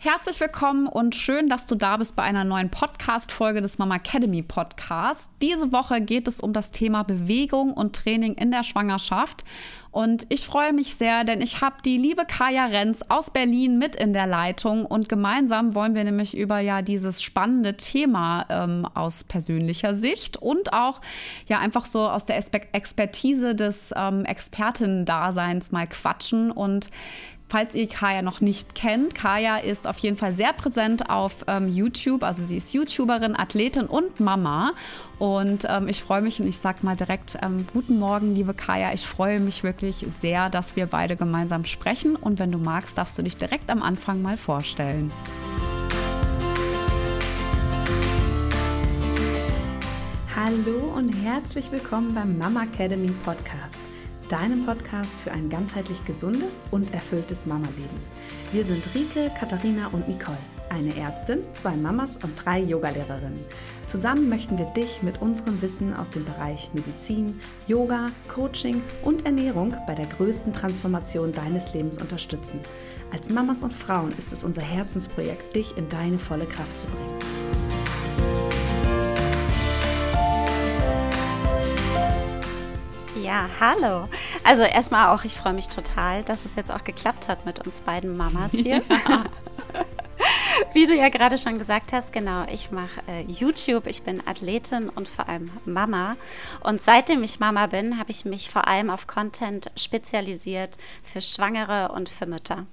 Herzlich willkommen und schön, dass du da bist bei einer neuen Podcast-Folge des Mama Academy Podcast. Diese Woche geht es um das Thema Bewegung und Training in der Schwangerschaft. Und ich freue mich sehr, denn ich habe die liebe Kaya Renz aus Berlin mit in der Leitung und gemeinsam wollen wir nämlich über ja dieses spannende Thema ähm, aus persönlicher Sicht und auch ja einfach so aus der Expertise des ähm, Expertinnen-Daseins mal quatschen und Falls ihr Kaya noch nicht kennt, Kaya ist auf jeden Fall sehr präsent auf ähm, YouTube. Also sie ist YouTuberin, Athletin und Mama. Und ähm, ich freue mich und ich sage mal direkt ähm, guten Morgen, liebe Kaya. Ich freue mich wirklich sehr, dass wir beide gemeinsam sprechen. Und wenn du magst, darfst du dich direkt am Anfang mal vorstellen. Hallo und herzlich willkommen beim Mama Academy Podcast deinem Podcast für ein ganzheitlich gesundes und erfülltes Mama-Leben. Wir sind Rike, Katharina und Nicole, eine Ärztin, zwei Mamas und drei Yogalehrerinnen. Zusammen möchten wir dich mit unserem Wissen aus dem Bereich Medizin, Yoga, Coaching und Ernährung bei der größten Transformation deines Lebens unterstützen. Als Mamas und Frauen ist es unser Herzensprojekt, dich in deine volle Kraft zu bringen. Ja, hallo. Also erstmal auch, ich freue mich total, dass es jetzt auch geklappt hat mit uns beiden Mamas hier. Ja. Wie du ja gerade schon gesagt hast, genau, ich mache äh, YouTube, ich bin Athletin und vor allem Mama. Und seitdem ich Mama bin, habe ich mich vor allem auf Content spezialisiert für Schwangere und für Mütter.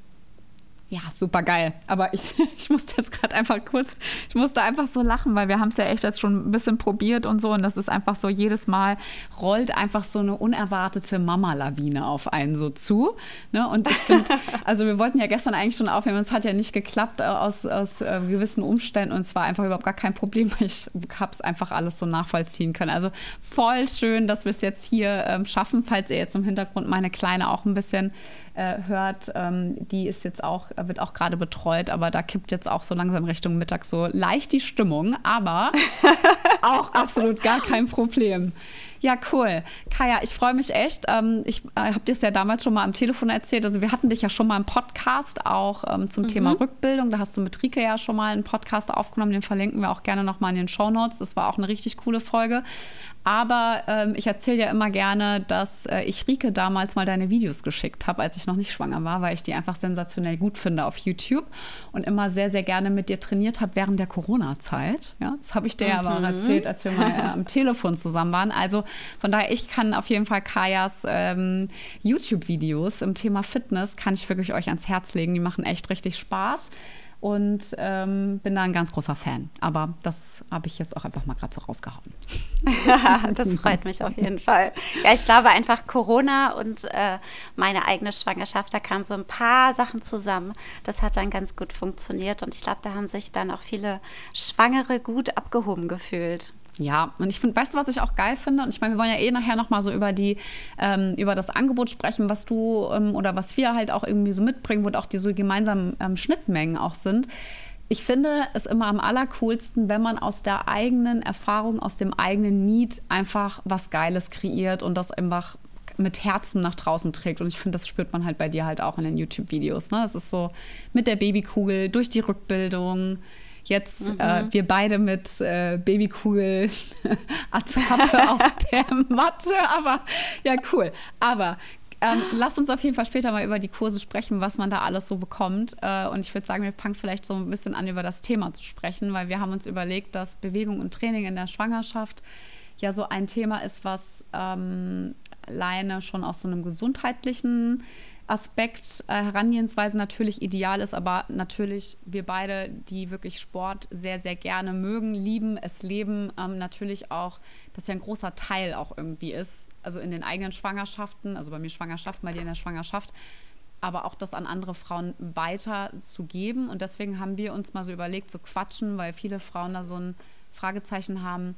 Ja, super geil. Aber ich, ich musste jetzt gerade einfach kurz, ich musste einfach so lachen, weil wir haben es ja echt jetzt schon ein bisschen probiert und so. Und das ist einfach so, jedes Mal rollt einfach so eine unerwartete Mama-Lawine auf einen so zu. Ne? Und ich finde, also wir wollten ja gestern eigentlich schon aufnehmen, es hat ja nicht geklappt äh, aus, aus äh, gewissen Umständen. Und es war einfach überhaupt gar kein Problem, weil ich habe es einfach alles so nachvollziehen können. Also voll schön, dass wir es jetzt hier ähm, schaffen, falls ihr jetzt im Hintergrund meine Kleine auch ein bisschen äh, hört, ähm, die ist jetzt auch, wird auch gerade betreut, aber da kippt jetzt auch so langsam Richtung Mittag so leicht die Stimmung, aber auch absolut gar kein Problem. Ja, cool. Kaya, ich freue mich echt. Ähm, ich äh, habe dir es ja damals schon mal am Telefon erzählt. Also wir hatten dich ja schon mal im Podcast auch ähm, zum mhm. Thema Rückbildung. Da hast du mit Rike ja schon mal einen Podcast aufgenommen. Den verlinken wir auch gerne nochmal in den Show Notes. Das war auch eine richtig coole Folge. Aber ähm, ich erzähle ja immer gerne, dass äh, ich Rike damals mal deine Videos geschickt habe, als ich noch nicht schwanger war, weil ich die einfach sensationell gut finde auf YouTube und immer sehr, sehr gerne mit dir trainiert habe während der Corona-Zeit. Ja, das habe ich dir mhm. aber auch mhm. erzählt, als wir mal äh, am Telefon zusammen waren. Also von daher, ich kann auf jeden Fall Kajas ähm, YouTube-Videos im Thema Fitness, kann ich wirklich euch ans Herz legen. Die machen echt richtig Spaß und ähm, bin da ein ganz großer Fan. Aber das habe ich jetzt auch einfach mal gerade so rausgehauen. das freut mich auf jeden Fall. Ja, ich glaube einfach Corona und äh, meine eigene Schwangerschaft, da kamen so ein paar Sachen zusammen. Das hat dann ganz gut funktioniert und ich glaube, da haben sich dann auch viele Schwangere gut abgehoben gefühlt. Ja, und ich finde, weißt du, was ich auch geil finde? Und ich meine, wir wollen ja eh nachher nochmal so über die, ähm, über das Angebot sprechen, was du ähm, oder was wir halt auch irgendwie so mitbringen, wo auch die so gemeinsamen ähm, Schnittmengen auch sind. Ich finde es immer am allercoolsten, wenn man aus der eigenen Erfahrung, aus dem eigenen Need einfach was Geiles kreiert und das einfach mit Herzen nach draußen trägt. Und ich finde, das spürt man halt bei dir halt auch in den YouTube-Videos. Ne? Das ist so mit der Babykugel, durch die Rückbildung, Jetzt mhm. äh, wir beide mit äh, Babykugel Attrappe auf der Matte, aber ja, cool. Aber ähm, lass uns auf jeden Fall später mal über die Kurse sprechen, was man da alles so bekommt. Äh, und ich würde sagen, wir fangen vielleicht so ein bisschen an, über das Thema zu sprechen, weil wir haben uns überlegt, dass Bewegung und Training in der Schwangerschaft ja so ein Thema ist, was ähm, alleine schon aus so einem gesundheitlichen Aspekt, äh, Herangehensweise natürlich ideal ist, aber natürlich wir beide, die wirklich Sport sehr, sehr gerne mögen, lieben, es leben, ähm, natürlich auch, dass ja ein großer Teil auch irgendwie ist, also in den eigenen Schwangerschaften, also bei mir Schwangerschaft, bei dir in der Schwangerschaft, aber auch das an andere Frauen weiterzugeben. Und deswegen haben wir uns mal so überlegt, zu quatschen, weil viele Frauen da so ein Fragezeichen haben,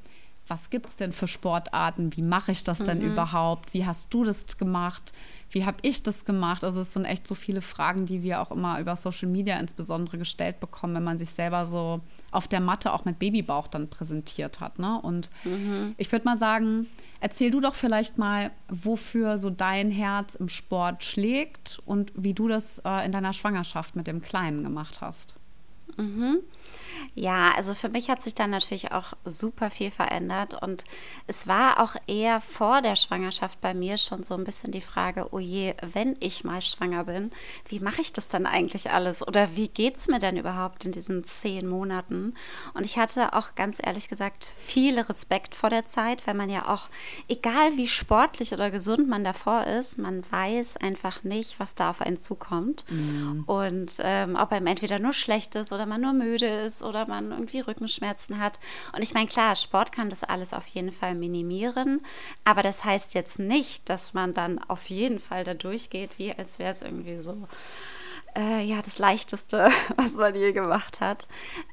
was gibt es denn für Sportarten? Wie mache ich das denn mhm. überhaupt? Wie hast du das gemacht? Wie habe ich das gemacht? Also es sind echt so viele Fragen, die wir auch immer über Social Media insbesondere gestellt bekommen, wenn man sich selber so auf der Matte auch mit Babybauch dann präsentiert hat. Ne? Und mhm. ich würde mal sagen, erzähl du doch vielleicht mal, wofür so dein Herz im Sport schlägt und wie du das äh, in deiner Schwangerschaft mit dem Kleinen gemacht hast. Mhm. Ja, also für mich hat sich dann natürlich auch super viel verändert und es war auch eher vor der Schwangerschaft bei mir schon so ein bisschen die Frage, oh je, wenn ich mal schwanger bin, wie mache ich das dann eigentlich alles oder wie geht es mir denn überhaupt in diesen zehn Monaten? Und ich hatte auch ganz ehrlich gesagt viel Respekt vor der Zeit, weil man ja auch, egal wie sportlich oder gesund man davor ist, man weiß einfach nicht, was da auf einen zukommt mhm. und ähm, ob einem entweder nur schlecht ist oder man nur müde ist oder man irgendwie Rückenschmerzen hat. Und ich meine, klar, Sport kann das alles auf jeden Fall minimieren, aber das heißt jetzt nicht, dass man dann auf jeden Fall da durchgeht, wie als wäre es irgendwie so. Äh, ja, das Leichteste, was man je gemacht hat.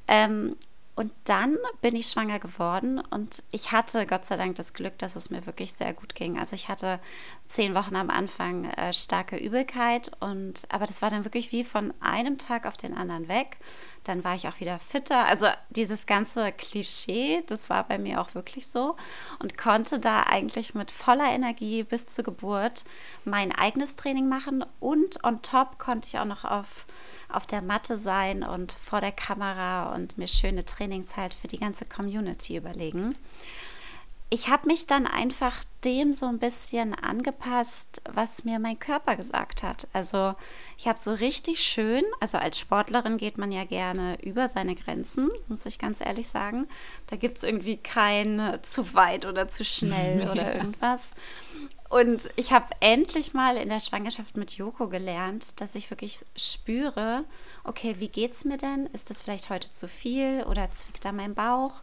Ähm, und dann bin ich schwanger geworden und ich hatte Gott sei Dank das Glück, dass es mir wirklich sehr gut ging. Also ich hatte zehn Wochen am Anfang äh, starke Übelkeit und aber das war dann wirklich wie von einem Tag auf den anderen weg. Dann war ich auch wieder fitter. Also dieses ganze Klischee, das war bei mir auch wirklich so und konnte da eigentlich mit voller Energie bis zur Geburt mein eigenes Training machen und on top konnte ich auch noch auf auf der Matte sein und vor der Kamera und mir schöne Trainings halt für die ganze Community überlegen. Ich habe mich dann einfach dem so ein bisschen angepasst, was mir mein Körper gesagt hat. Also ich habe so richtig schön, also als Sportlerin geht man ja gerne über seine Grenzen, muss ich ganz ehrlich sagen. Da gibt es irgendwie kein zu weit oder zu schnell oder irgendwas. Und ich habe endlich mal in der Schwangerschaft mit Joko gelernt, dass ich wirklich spüre, okay, wie geht's mir denn? Ist das vielleicht heute zu viel oder zwickt da mein Bauch?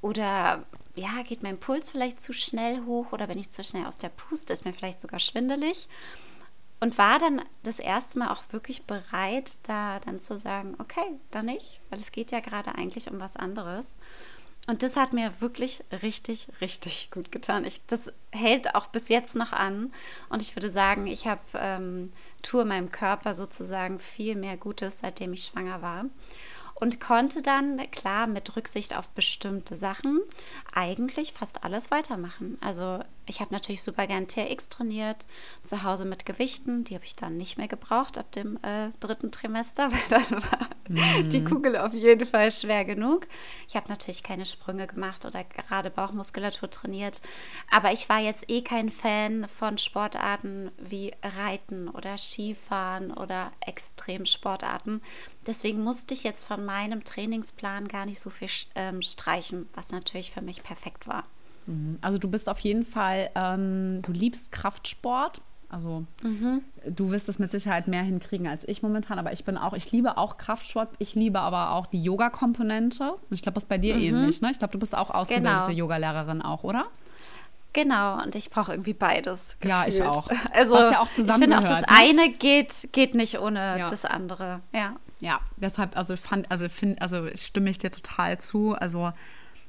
Oder ja, geht mein Puls vielleicht zu schnell hoch oder bin ich zu schnell aus der Puste? Ist mir vielleicht sogar schwindelig? Und war dann das erste Mal auch wirklich bereit, da dann zu sagen, okay, dann nicht, weil es geht ja gerade eigentlich um was anderes. Und das hat mir wirklich richtig, richtig gut getan. Ich, das hält auch bis jetzt noch an. Und ich würde sagen, ich habe ähm, tue meinem Körper sozusagen viel mehr Gutes, seitdem ich schwanger war und konnte dann, klar, mit Rücksicht auf bestimmte Sachen, eigentlich fast alles weitermachen. Also ich habe natürlich super gern TRX trainiert, zu Hause mit Gewichten. Die habe ich dann nicht mehr gebraucht ab dem äh, dritten Trimester, weil dann war mhm. die Kugel auf jeden Fall schwer genug. Ich habe natürlich keine Sprünge gemacht oder gerade Bauchmuskulatur trainiert. Aber ich war jetzt eh kein Fan von Sportarten wie Reiten oder Skifahren oder Extremsportarten. Deswegen musste ich jetzt von meinem Trainingsplan gar nicht so viel ähm, streichen, was natürlich für mich perfekt war. Mhm. Also du bist auf jeden Fall, ähm, du liebst Kraftsport. Also mhm. du wirst es mit Sicherheit mehr hinkriegen als ich momentan, aber ich bin auch, ich liebe auch Kraftsport, ich liebe aber auch die Yoga-Komponente. Und ich glaube, das ist bei dir mhm. ähnlich, ne? Ich glaube, du bist auch ausgebildete genau. Yogalehrerin auch, oder? Genau, und ich brauche irgendwie beides. Gefühlt. Ja, ich auch. Also ja auch ich finde auch, das ne? eine geht, geht nicht ohne ja. das andere. Ja. Ja, deshalb, also fand, also find, also stimme ich dir total zu. Also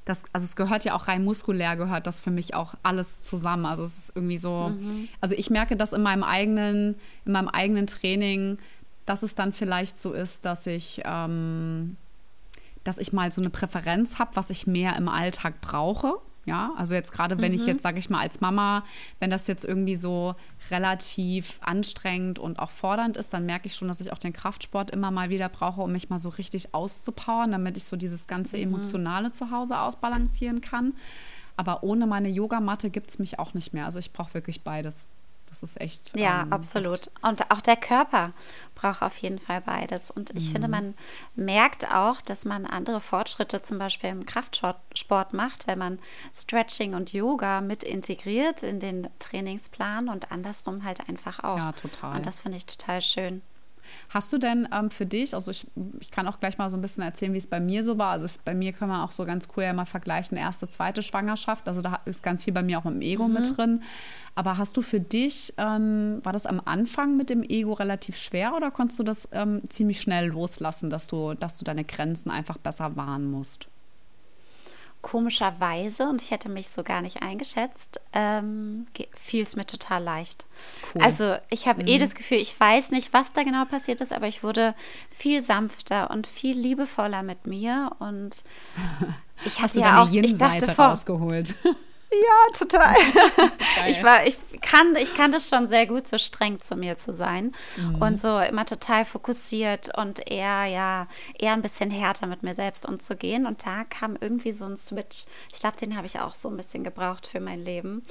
das, also es gehört ja auch rein muskulär, gehört das für mich auch alles zusammen. Also es ist irgendwie so, mhm. also ich merke das in meinem eigenen, in meinem eigenen Training, dass es dann vielleicht so ist, dass ich, ähm, dass ich mal so eine Präferenz habe, was ich mehr im Alltag brauche. Ja, also jetzt gerade, wenn mhm. ich jetzt, sage ich mal, als Mama, wenn das jetzt irgendwie so relativ anstrengend und auch fordernd ist, dann merke ich schon, dass ich auch den Kraftsport immer mal wieder brauche, um mich mal so richtig auszupowern, damit ich so dieses ganze mhm. Emotionale mhm. zu Hause ausbalancieren kann. Aber ohne meine Yogamatte gibt es mich auch nicht mehr. Also ich brauche wirklich beides. Das ist echt. Ja, ähm, absolut. Und auch der Körper braucht auf jeden Fall beides. Und ich mhm. finde, man merkt auch, dass man andere Fortschritte zum Beispiel im Kraftsport macht, wenn man Stretching und Yoga mit integriert in den Trainingsplan und andersrum halt einfach auch. Ja, total. Und das finde ich total schön. Hast du denn ähm, für dich, also ich, ich kann auch gleich mal so ein bisschen erzählen, wie es bei mir so war. Also bei mir kann man auch so ganz cool ja mal vergleichen, erste, zweite Schwangerschaft. Also da ist ganz viel bei mir auch dem Ego mhm. mit drin. Aber hast du für dich, ähm, war das am Anfang mit dem Ego relativ schwer oder konntest du das ähm, ziemlich schnell loslassen, dass du, dass du deine Grenzen einfach besser wahren musst? Komischerweise, und ich hätte mich so gar nicht eingeschätzt, ähm, fiel es mir total leicht. Cool. Also ich habe eh mhm. eh das Gefühl, ich weiß nicht, was da genau passiert ist, aber ich wurde viel sanfter und viel liebevoller mit mir und ich hatte ja auch, ich dachte vor, rausgeholt. Ja, total. ich war, ich kann, ich kann das schon sehr gut, so streng zu mir zu sein mhm. und so immer total fokussiert und eher, ja, eher ein bisschen härter mit mir selbst umzugehen. Und da kam irgendwie so ein Switch. Ich glaube, den habe ich auch so ein bisschen gebraucht für mein Leben.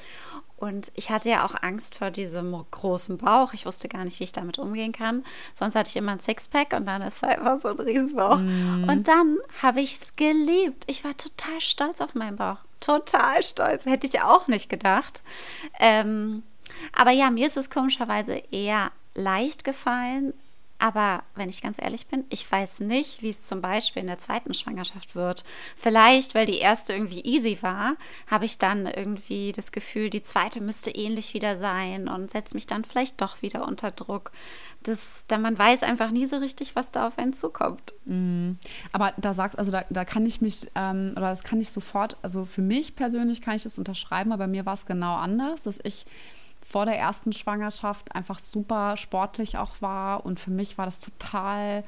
Und ich hatte ja auch Angst vor diesem großen Bauch. Ich wusste gar nicht, wie ich damit umgehen kann. Sonst hatte ich immer ein Sixpack und dann ist halt immer so ein Riesenbauch. Mm. Und dann habe ich es geliebt. Ich war total stolz auf meinen Bauch. Total stolz. Hätte ich auch nicht gedacht. Ähm, aber ja, mir ist es komischerweise eher leicht gefallen, aber wenn ich ganz ehrlich bin, ich weiß nicht, wie es zum Beispiel in der zweiten Schwangerschaft wird. Vielleicht, weil die erste irgendwie easy war, habe ich dann irgendwie das Gefühl, die zweite müsste ähnlich wieder sein und setze mich dann vielleicht doch wieder unter Druck. Das, da man weiß einfach nie so richtig, was da auf einen zukommt. Mhm. Aber da sagt, also da, da kann ich mich, ähm, oder das kann ich sofort, also für mich persönlich kann ich das unterschreiben, aber bei mir war es genau anders, dass ich vor der ersten Schwangerschaft einfach super sportlich auch war. Und für mich war das total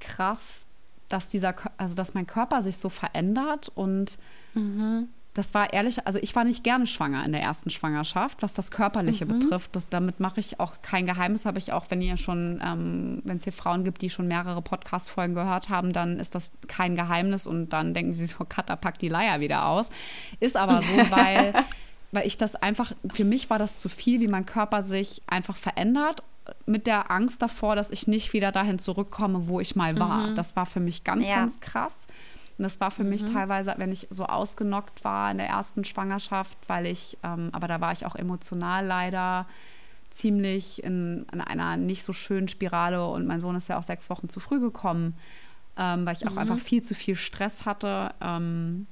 krass, dass dieser, also dass mein Körper sich so verändert und mhm. das war ehrlich, also ich war nicht gerne schwanger in der ersten Schwangerschaft, was das Körperliche mhm. betrifft. Das, damit mache ich auch kein Geheimnis, habe ich auch, wenn ihr schon, ähm, wenn es hier Frauen gibt, die schon mehrere Podcast-Folgen gehört haben, dann ist das kein Geheimnis und dann denken sie so, Katha, pack die Leier wieder aus. Ist aber so, weil weil ich das einfach, für mich war das zu viel, wie mein Körper sich einfach verändert mit der Angst davor, dass ich nicht wieder dahin zurückkomme, wo ich mal war. Mhm. Das war für mich ganz, ja. ganz krass. Und das war für mhm. mich teilweise, wenn ich so ausgenockt war in der ersten Schwangerschaft, weil ich, ähm, aber da war ich auch emotional leider ziemlich in, in, einer nicht so schönen Spirale und mein Sohn ist ja auch sechs Wochen zu früh gekommen, ähm, weil ich auch mhm. einfach viel zu viel Stress hatte. Ähm,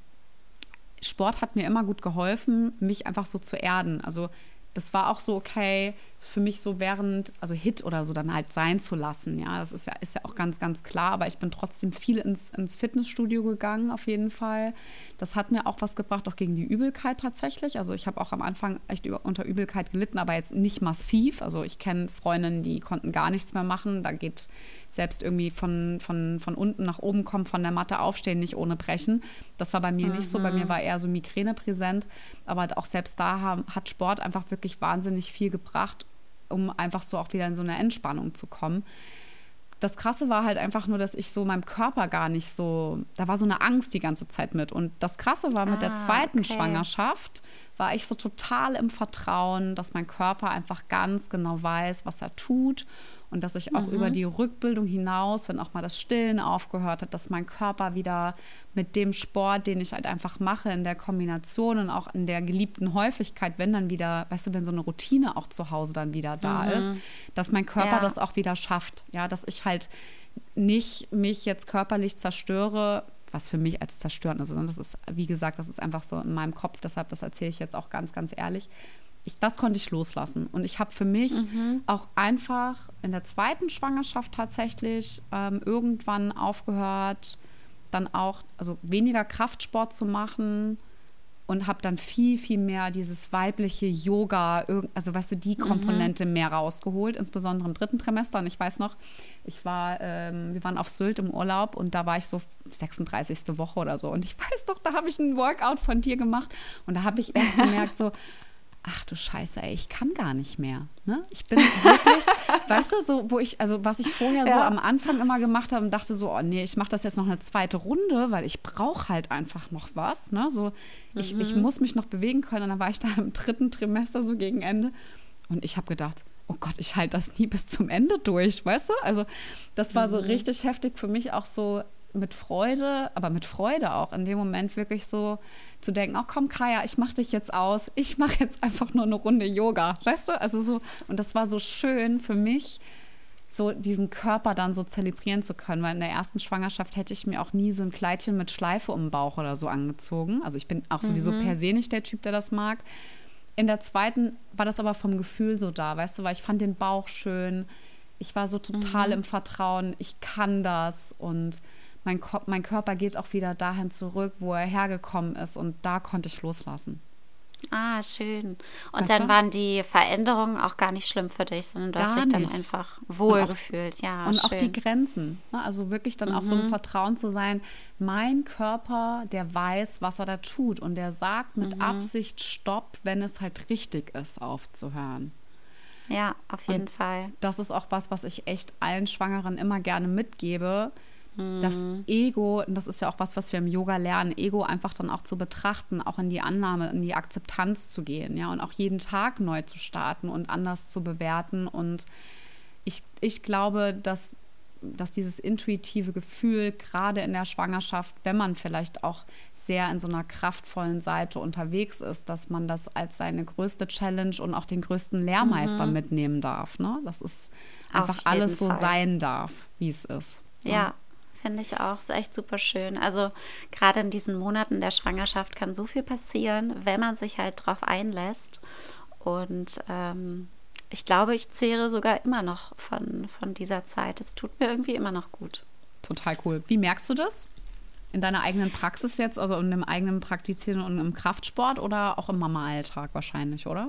Sport hat mir immer gut geholfen, mich einfach so zu erden. Also das war auch so okay für mich so während, also Hit oder so dann halt sein zu lassen. Ja, das ist ja, ist ja auch ganz, ganz klar. Aber ich bin trotzdem viel ins, ins Fitnessstudio gegangen, auf jeden Fall. Das hat mir auch was gebracht, auch gegen die Übelkeit tatsächlich. Also ich habe auch am Anfang echt über, unter Übelkeit gelitten, aber jetzt nicht massiv. Also ich kenne Freundinnen, die konnten gar nichts mehr machen. Da geht selbst irgendwie von, von, von unten nach oben kommen, von der Matte aufstehen, nicht ohne brechen. Das war bei mir mhm. nicht so. Bei mir mhm. war eher so Migräne präsent. Aber auch selbst da haben, hat Sport einfach wirklich wahnsinnig viel gebracht um einfach so auch wieder in so eine Entspannung zu kommen. Das Krasse war halt einfach nur, dass ich so meinem Körper gar nicht so, da war so eine Angst die ganze Zeit mit. Und das Krasse war mit ah, der zweiten okay. Schwangerschaft, war ich so total im Vertrauen, dass mein Körper einfach ganz genau weiß, was er tut und dass ich auch mhm. über die Rückbildung hinaus, wenn auch mal das Stillen aufgehört hat, dass mein Körper wieder mit dem Sport, den ich halt einfach mache, in der Kombination und auch in der geliebten Häufigkeit, wenn dann wieder, weißt du, wenn so eine Routine auch zu Hause dann wieder da mhm. ist, dass mein Körper ja. das auch wieder schafft. Ja, dass ich halt nicht mich jetzt körperlich zerstöre, was für mich als zerstörend ist. Und das ist, wie gesagt, das ist einfach so in meinem Kopf, deshalb das erzähle ich jetzt auch ganz, ganz ehrlich ich, das konnte ich loslassen. Und ich habe für mich mhm. auch einfach in der zweiten Schwangerschaft tatsächlich ähm, irgendwann aufgehört, dann auch, also weniger Kraftsport zu machen und habe dann viel, viel mehr dieses weibliche Yoga, also weißt du, die mhm. Komponente mhm. mehr rausgeholt, insbesondere im dritten Trimester. Und ich weiß noch, ich war, ähm, wir waren auf Sylt im Urlaub und da war ich so 36. Woche oder so. Und ich weiß doch, da habe ich ein Workout von dir gemacht und da habe ich erst gemerkt, so, ach du Scheiße, ey, ich kann gar nicht mehr. Ne? Ich bin wirklich, weißt du, so, wo ich, also was ich vorher ja. so am Anfang immer gemacht habe und dachte so, oh nee, ich mache das jetzt noch eine zweite Runde, weil ich brauche halt einfach noch was. Ne? So, ich, mhm. ich muss mich noch bewegen können. Und dann war ich da im dritten Trimester so gegen Ende und ich habe gedacht, oh Gott, ich halte das nie bis zum Ende durch, weißt du? Also das war so mhm. richtig heftig für mich auch so mit Freude, aber mit Freude auch in dem Moment wirklich so zu denken, ach komm Kaya, ich mache dich jetzt aus, ich mache jetzt einfach nur eine Runde Yoga, weißt du? Also so und das war so schön für mich, so diesen Körper dann so zelebrieren zu können, weil in der ersten Schwangerschaft hätte ich mir auch nie so ein Kleidchen mit Schleife um den Bauch oder so angezogen. Also ich bin auch sowieso mhm. per se nicht der Typ, der das mag. In der zweiten war das aber vom Gefühl so da, weißt du, weil ich fand den Bauch schön. Ich war so total mhm. im Vertrauen, ich kann das und mein, mein Körper geht auch wieder dahin zurück, wo er hergekommen ist und da konnte ich loslassen. Ah, schön. Und weißt dann du? waren die Veränderungen auch gar nicht schlimm für dich, sondern du gar hast dich dann nicht. einfach wohlgefühlt. Ja, und schön. auch die Grenzen. Ne? Also wirklich dann mhm. auch so ein mhm. Vertrauen zu sein. Mein Körper, der weiß, was er da tut und der sagt mit mhm. Absicht Stopp, wenn es halt richtig ist, aufzuhören. Ja, auf jeden und Fall. Das ist auch was, was ich echt allen Schwangeren immer gerne mitgebe das mhm. Ego, und das ist ja auch was, was wir im Yoga lernen, Ego einfach dann auch zu betrachten, auch in die Annahme, in die Akzeptanz zu gehen, ja, und auch jeden Tag neu zu starten und anders zu bewerten. Und ich, ich glaube, dass, dass dieses intuitive Gefühl, gerade in der Schwangerschaft, wenn man vielleicht auch sehr in so einer kraftvollen Seite unterwegs ist, dass man das als seine größte Challenge und auch den größten Lehrmeister mhm. mitnehmen darf. Ne? Dass es einfach alles so Fall. sein darf, wie es ist. Ja. ja. Finde ich auch. Ist echt super schön. Also gerade in diesen Monaten der Schwangerschaft kann so viel passieren, wenn man sich halt drauf einlässt. Und ähm, ich glaube, ich zehre sogar immer noch von, von dieser Zeit. Es tut mir irgendwie immer noch gut. Total cool. Wie merkst du das? In deiner eigenen Praxis jetzt, also in dem eigenen Praktizieren und im Kraftsport oder auch im Mama-Alltag wahrscheinlich, oder?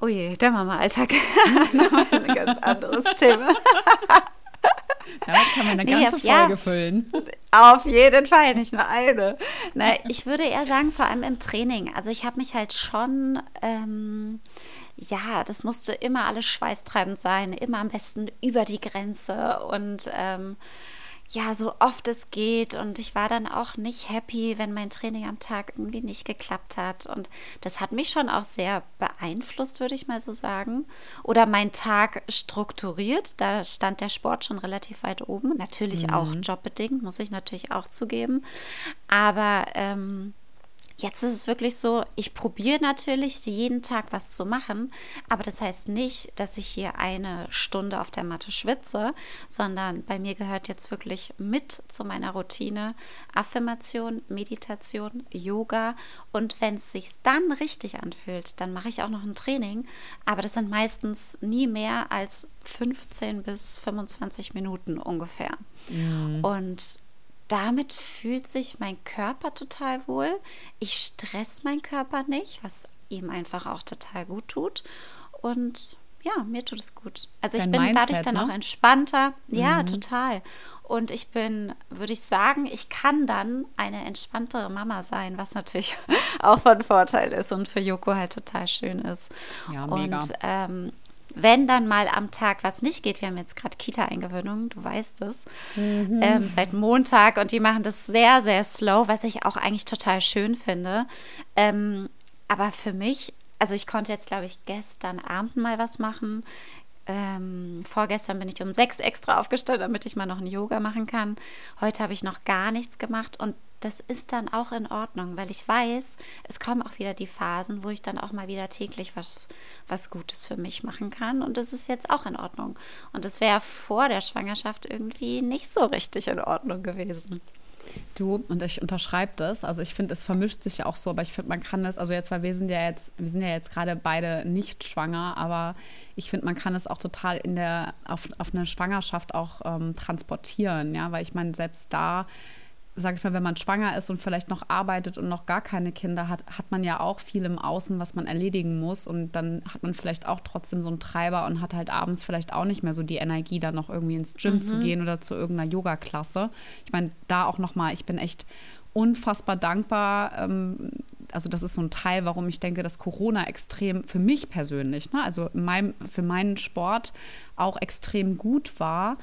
Oh je, der Mama-Alltag. ein ganz anderes Thema. Damit kann man eine ganze nee, Folge ja, füllen. Auf jeden Fall, nicht nur eine. Na, ich würde eher sagen, vor allem im Training. Also ich habe mich halt schon, ähm, ja, das musste immer alles schweißtreibend sein, immer am besten über die Grenze und ähm, ja, so oft es geht. Und ich war dann auch nicht happy, wenn mein Training am Tag irgendwie nicht geklappt hat. Und das hat mich schon auch sehr beeinflusst, würde ich mal so sagen. Oder mein Tag strukturiert. Da stand der Sport schon relativ weit oben. Natürlich mhm. auch jobbedingt, muss ich natürlich auch zugeben. Aber ähm, Jetzt ist es wirklich so, ich probiere natürlich jeden Tag was zu machen, aber das heißt nicht, dass ich hier eine Stunde auf der Matte schwitze, sondern bei mir gehört jetzt wirklich mit zu meiner Routine Affirmation, Meditation, Yoga und wenn es sich dann richtig anfühlt, dann mache ich auch noch ein Training, aber das sind meistens nie mehr als 15 bis 25 Minuten ungefähr. Mhm. Und damit fühlt sich mein Körper total wohl. Ich stress meinen Körper nicht, was ihm einfach auch total gut tut. Und ja, mir tut es gut. Also ich Dein bin Mindset, dadurch dann ne? auch entspannter. Ja, mhm. total. Und ich bin, würde ich sagen, ich kann dann eine entspanntere Mama sein, was natürlich auch von Vorteil ist und für Joko halt total schön ist. Ja, mega. Und ähm, wenn dann mal am Tag was nicht geht, wir haben jetzt gerade Kita-Eingewöhnung, du weißt es, mhm. ähm, seit Montag und die machen das sehr, sehr slow, was ich auch eigentlich total schön finde. Ähm, aber für mich, also ich konnte jetzt, glaube ich, gestern Abend mal was machen. Ähm, vorgestern bin ich um sechs extra aufgestellt, damit ich mal noch ein Yoga machen kann. Heute habe ich noch gar nichts gemacht und das ist dann auch in Ordnung, weil ich weiß, es kommen auch wieder die Phasen, wo ich dann auch mal wieder täglich was, was Gutes für mich machen kann. Und das ist jetzt auch in Ordnung. Und das wäre vor der Schwangerschaft irgendwie nicht so richtig in Ordnung gewesen. Du, und ich unterschreibe das. Also ich finde, es vermischt sich ja auch so, aber ich finde, man kann das, also jetzt, weil wir sind ja jetzt, wir sind ja jetzt gerade beide nicht schwanger, aber ich finde, man kann es auch total in der, auf, auf eine Schwangerschaft auch ähm, transportieren, ja, weil ich meine, selbst da sage ich mal, wenn man schwanger ist und vielleicht noch arbeitet und noch gar keine Kinder hat, hat man ja auch viel im Außen, was man erledigen muss. Und dann hat man vielleicht auch trotzdem so einen Treiber und hat halt abends vielleicht auch nicht mehr so die Energie, dann noch irgendwie ins Gym mhm. zu gehen oder zu irgendeiner Yoga-Klasse. Ich meine, da auch nochmal, ich bin echt unfassbar dankbar. Ähm, also das ist so ein Teil, warum ich denke, dass Corona extrem für mich persönlich, ne, also meinem, für meinen Sport auch extrem gut war,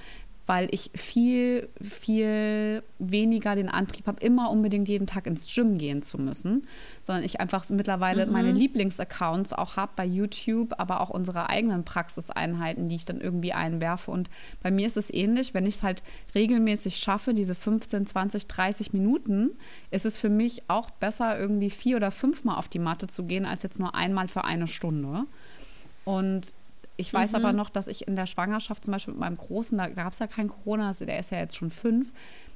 weil ich viel, viel weniger den Antrieb habe, immer unbedingt jeden Tag ins Gym gehen zu müssen, sondern ich einfach mittlerweile mhm. meine Lieblingsaccounts auch habe bei YouTube, aber auch unsere eigenen Praxiseinheiten, die ich dann irgendwie einwerfe. Und bei mir ist es ähnlich, wenn ich es halt regelmäßig schaffe, diese 15, 20, 30 Minuten, ist es für mich auch besser, irgendwie vier oder fünfmal auf die Matte zu gehen, als jetzt nur einmal für eine Stunde. Und ich weiß mhm. aber noch, dass ich in der Schwangerschaft zum Beispiel mit meinem Großen, da gab es ja kein Corona, also der ist ja jetzt schon fünf,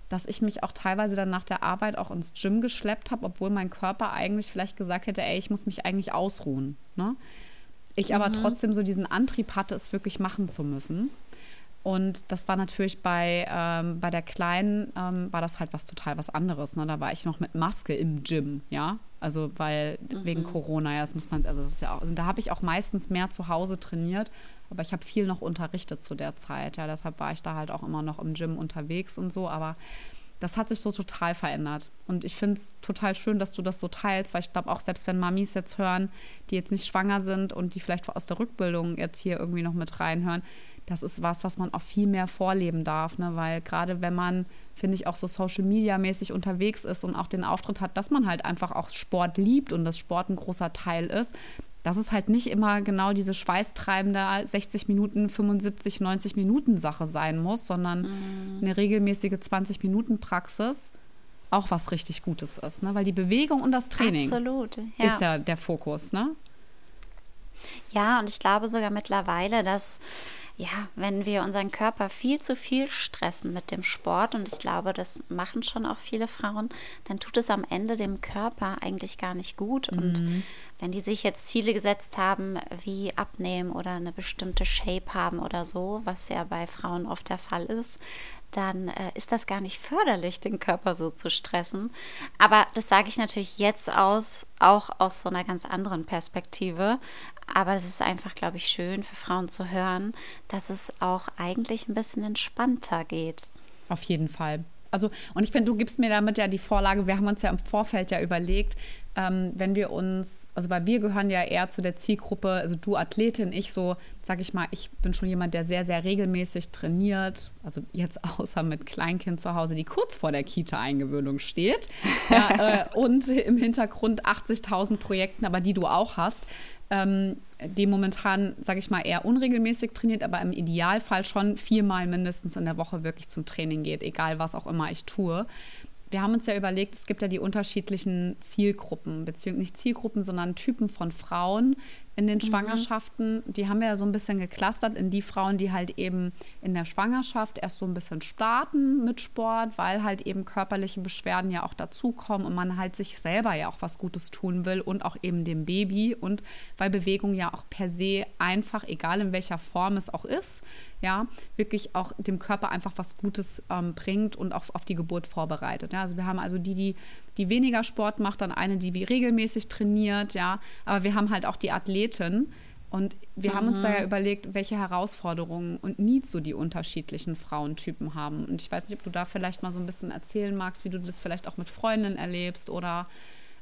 dass ich mich auch teilweise dann nach der Arbeit auch ins Gym geschleppt habe, obwohl mein Körper eigentlich vielleicht gesagt hätte, ey, ich muss mich eigentlich ausruhen. Ne? Ich mhm. aber trotzdem so diesen Antrieb hatte, es wirklich machen zu müssen. Und das war natürlich bei, ähm, bei der Kleinen, ähm, war das halt was total was anderes. Ne? Da war ich noch mit Maske im Gym, ja. Also weil mhm. wegen Corona, ja, das muss man, also das ist ja auch, also da habe ich auch meistens mehr zu Hause trainiert, aber ich habe viel noch unterrichtet zu der Zeit. Ja, deshalb war ich da halt auch immer noch im Gym unterwegs und so, aber das hat sich so total verändert. Und ich finde es total schön, dass du das so teilst, weil ich glaube auch, selbst wenn Mamis jetzt hören, die jetzt nicht schwanger sind und die vielleicht aus der Rückbildung jetzt hier irgendwie noch mit reinhören, das ist was, was man auch viel mehr vorleben darf, ne? weil gerade wenn man, finde ich, auch so Social Media mäßig unterwegs ist und auch den Auftritt hat, dass man halt einfach auch Sport liebt und dass Sport ein großer Teil ist, dass es halt nicht immer genau diese schweißtreibende 60 Minuten, 75, 90 Minuten Sache sein muss, sondern mhm. eine regelmäßige 20 Minuten Praxis auch was richtig Gutes ist, ne? weil die Bewegung und das Training Absolut, ja. ist ja der Fokus. Ne? Ja, und ich glaube sogar mittlerweile, dass ja, wenn wir unseren Körper viel zu viel stressen mit dem Sport, und ich glaube, das machen schon auch viele Frauen, dann tut es am Ende dem Körper eigentlich gar nicht gut. Mhm. Und wenn die sich jetzt Ziele gesetzt haben, wie abnehmen oder eine bestimmte Shape haben oder so, was ja bei Frauen oft der Fall ist, dann äh, ist das gar nicht förderlich, den Körper so zu stressen. Aber das sage ich natürlich jetzt aus, auch aus so einer ganz anderen Perspektive. Aber es ist einfach, glaube ich, schön für Frauen zu hören, dass es auch eigentlich ein bisschen entspannter geht. Auf jeden Fall. Also, und ich finde, du gibst mir damit ja die Vorlage, wir haben uns ja im Vorfeld ja überlegt, ähm, wenn wir uns, also weil wir gehören ja eher zu der Zielgruppe, also du Athletin, ich so, sag ich mal, ich bin schon jemand, der sehr, sehr regelmäßig trainiert, also jetzt außer mit Kleinkind zu Hause, die kurz vor der Kita-Eingewöhnung steht ja, äh, und im Hintergrund 80.000 Projekten, aber die du auch hast. Ähm, die momentan, sage ich mal, eher unregelmäßig trainiert, aber im Idealfall schon viermal mindestens in der Woche wirklich zum Training geht, egal was auch immer ich tue wir haben uns ja überlegt, es gibt ja die unterschiedlichen Zielgruppen, beziehungsweise nicht Zielgruppen, sondern Typen von Frauen, in den mhm. Schwangerschaften, mhm. die haben wir ja so ein bisschen geklustert in die Frauen, die halt eben in der Schwangerschaft erst so ein bisschen starten mit Sport, weil halt eben körperliche Beschwerden ja auch dazukommen und man halt sich selber ja auch was Gutes tun will und auch eben dem Baby und weil Bewegung ja auch per se einfach, egal in welcher Form es auch ist, ja, wirklich auch dem Körper einfach was Gutes ähm, bringt und auch auf die Geburt vorbereitet. Ja. Also wir haben also die, die die weniger Sport macht, dann eine, die wie regelmäßig trainiert, ja. Aber wir haben halt auch die Athleten. Und wir mhm. haben uns da ja mhm. überlegt, welche Herausforderungen und Needs so die unterschiedlichen Frauentypen haben. Und ich weiß nicht, ob du da vielleicht mal so ein bisschen erzählen magst, wie du das vielleicht auch mit Freundinnen erlebst oder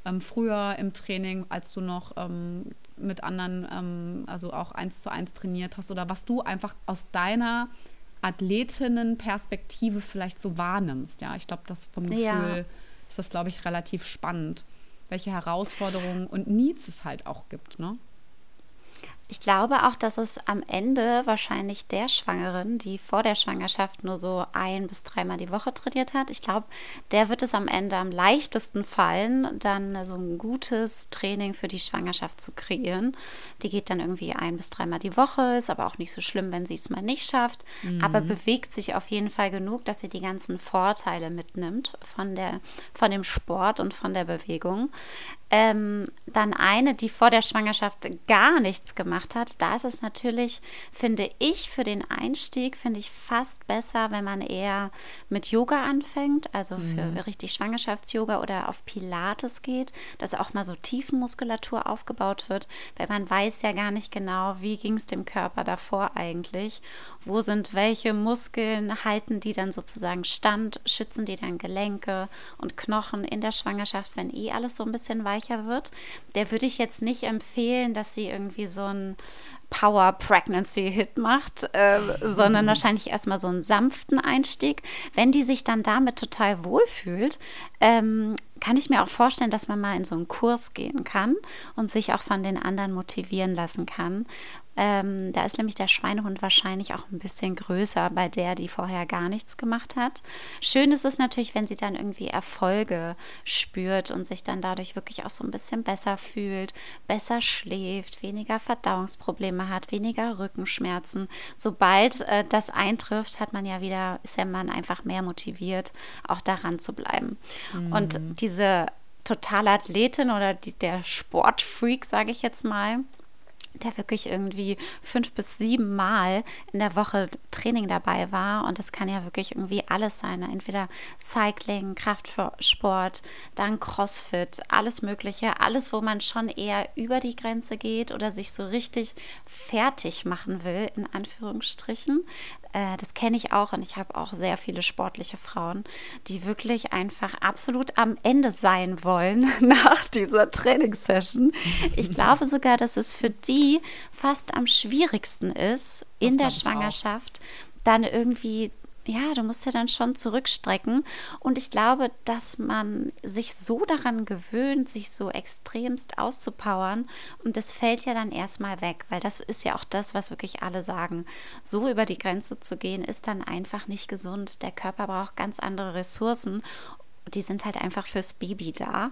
ähm, früher im Training, als du noch ähm, mit anderen, ähm, also auch eins zu eins trainiert hast oder was du einfach aus deiner Athletinnenperspektive vielleicht so wahrnimmst. Ja, ich glaube, das vom Gefühl. Ja ist das, glaube ich, relativ spannend, welche Herausforderungen und Needs es halt auch gibt. Ne? Ich glaube auch, dass es am Ende wahrscheinlich der Schwangeren, die vor der Schwangerschaft nur so ein bis dreimal die Woche trainiert hat, ich glaube, der wird es am Ende am leichtesten fallen, dann so ein gutes Training für die Schwangerschaft zu kreieren. Die geht dann irgendwie ein bis dreimal die Woche, ist aber auch nicht so schlimm, wenn sie es mal nicht schafft, mhm. aber bewegt sich auf jeden Fall genug, dass sie die ganzen Vorteile mitnimmt von, der, von dem Sport und von der Bewegung. Ähm, dann eine, die vor der Schwangerschaft gar nichts gemacht hat. Da ist es natürlich, finde ich, für den Einstieg, finde ich fast besser, wenn man eher mit Yoga anfängt, also für mhm. richtig Schwangerschafts-Yoga oder auf Pilates geht, dass auch mal so Tiefenmuskulatur aufgebaut wird, weil man weiß ja gar nicht genau, wie ging es dem Körper davor eigentlich, wo sind welche Muskeln, halten die dann sozusagen stand, schützen die dann Gelenke und Knochen in der Schwangerschaft, wenn eh alles so ein bisschen weich weicher wird, der würde ich jetzt nicht empfehlen, dass sie irgendwie so ein Power Pregnancy Hit macht, äh, sondern mhm. wahrscheinlich erstmal so einen sanften Einstieg. Wenn die sich dann damit total wohlfühlt, ähm, kann ich mir auch vorstellen, dass man mal in so einen Kurs gehen kann und sich auch von den anderen motivieren lassen kann, ähm, da ist nämlich der Schweinehund wahrscheinlich auch ein bisschen größer bei der, die vorher gar nichts gemacht hat. Schön ist es natürlich, wenn sie dann irgendwie Erfolge spürt und sich dann dadurch wirklich auch so ein bisschen besser fühlt, besser schläft, weniger Verdauungsprobleme hat, weniger Rückenschmerzen. Sobald äh, das eintrifft, hat man ja wieder, ist der Mann einfach mehr motiviert, auch daran zu bleiben. Mhm. Und diese totale Athletin oder die, der Sportfreak, sage ich jetzt mal, der wirklich irgendwie fünf bis sieben Mal in der Woche Training dabei war. Und das kann ja wirklich irgendwie alles sein. Ne? Entweder Cycling, Kraftsport, dann CrossFit, alles Mögliche. Alles, wo man schon eher über die Grenze geht oder sich so richtig fertig machen will, in Anführungsstrichen. Äh, das kenne ich auch und ich habe auch sehr viele sportliche Frauen, die wirklich einfach absolut am Ende sein wollen nach dieser Trainingssession. Ich glaube sogar, dass es für die fast am schwierigsten ist, in der Schwangerschaft dann irgendwie ja, du musst ja dann schon zurückstrecken. Und ich glaube, dass man sich so daran gewöhnt, sich so extremst auszupowern. Und das fällt ja dann erstmal weg, weil das ist ja auch das, was wirklich alle sagen. So über die Grenze zu gehen, ist dann einfach nicht gesund. Der Körper braucht ganz andere Ressourcen. Die sind halt einfach fürs Baby da.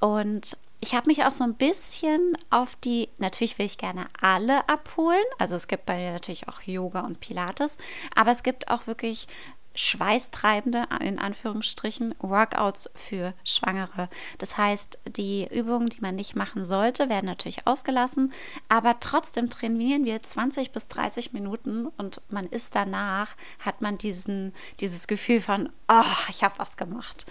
Und ich habe mich auch so ein bisschen auf die, natürlich will ich gerne alle abholen. Also es gibt bei mir natürlich auch Yoga und Pilates, aber es gibt auch wirklich schweißtreibende, in Anführungsstrichen, Workouts für Schwangere. Das heißt, die Übungen, die man nicht machen sollte, werden natürlich ausgelassen, aber trotzdem trainieren wir 20 bis 30 Minuten und man ist danach, hat man diesen, dieses Gefühl von, oh, ich habe was gemacht.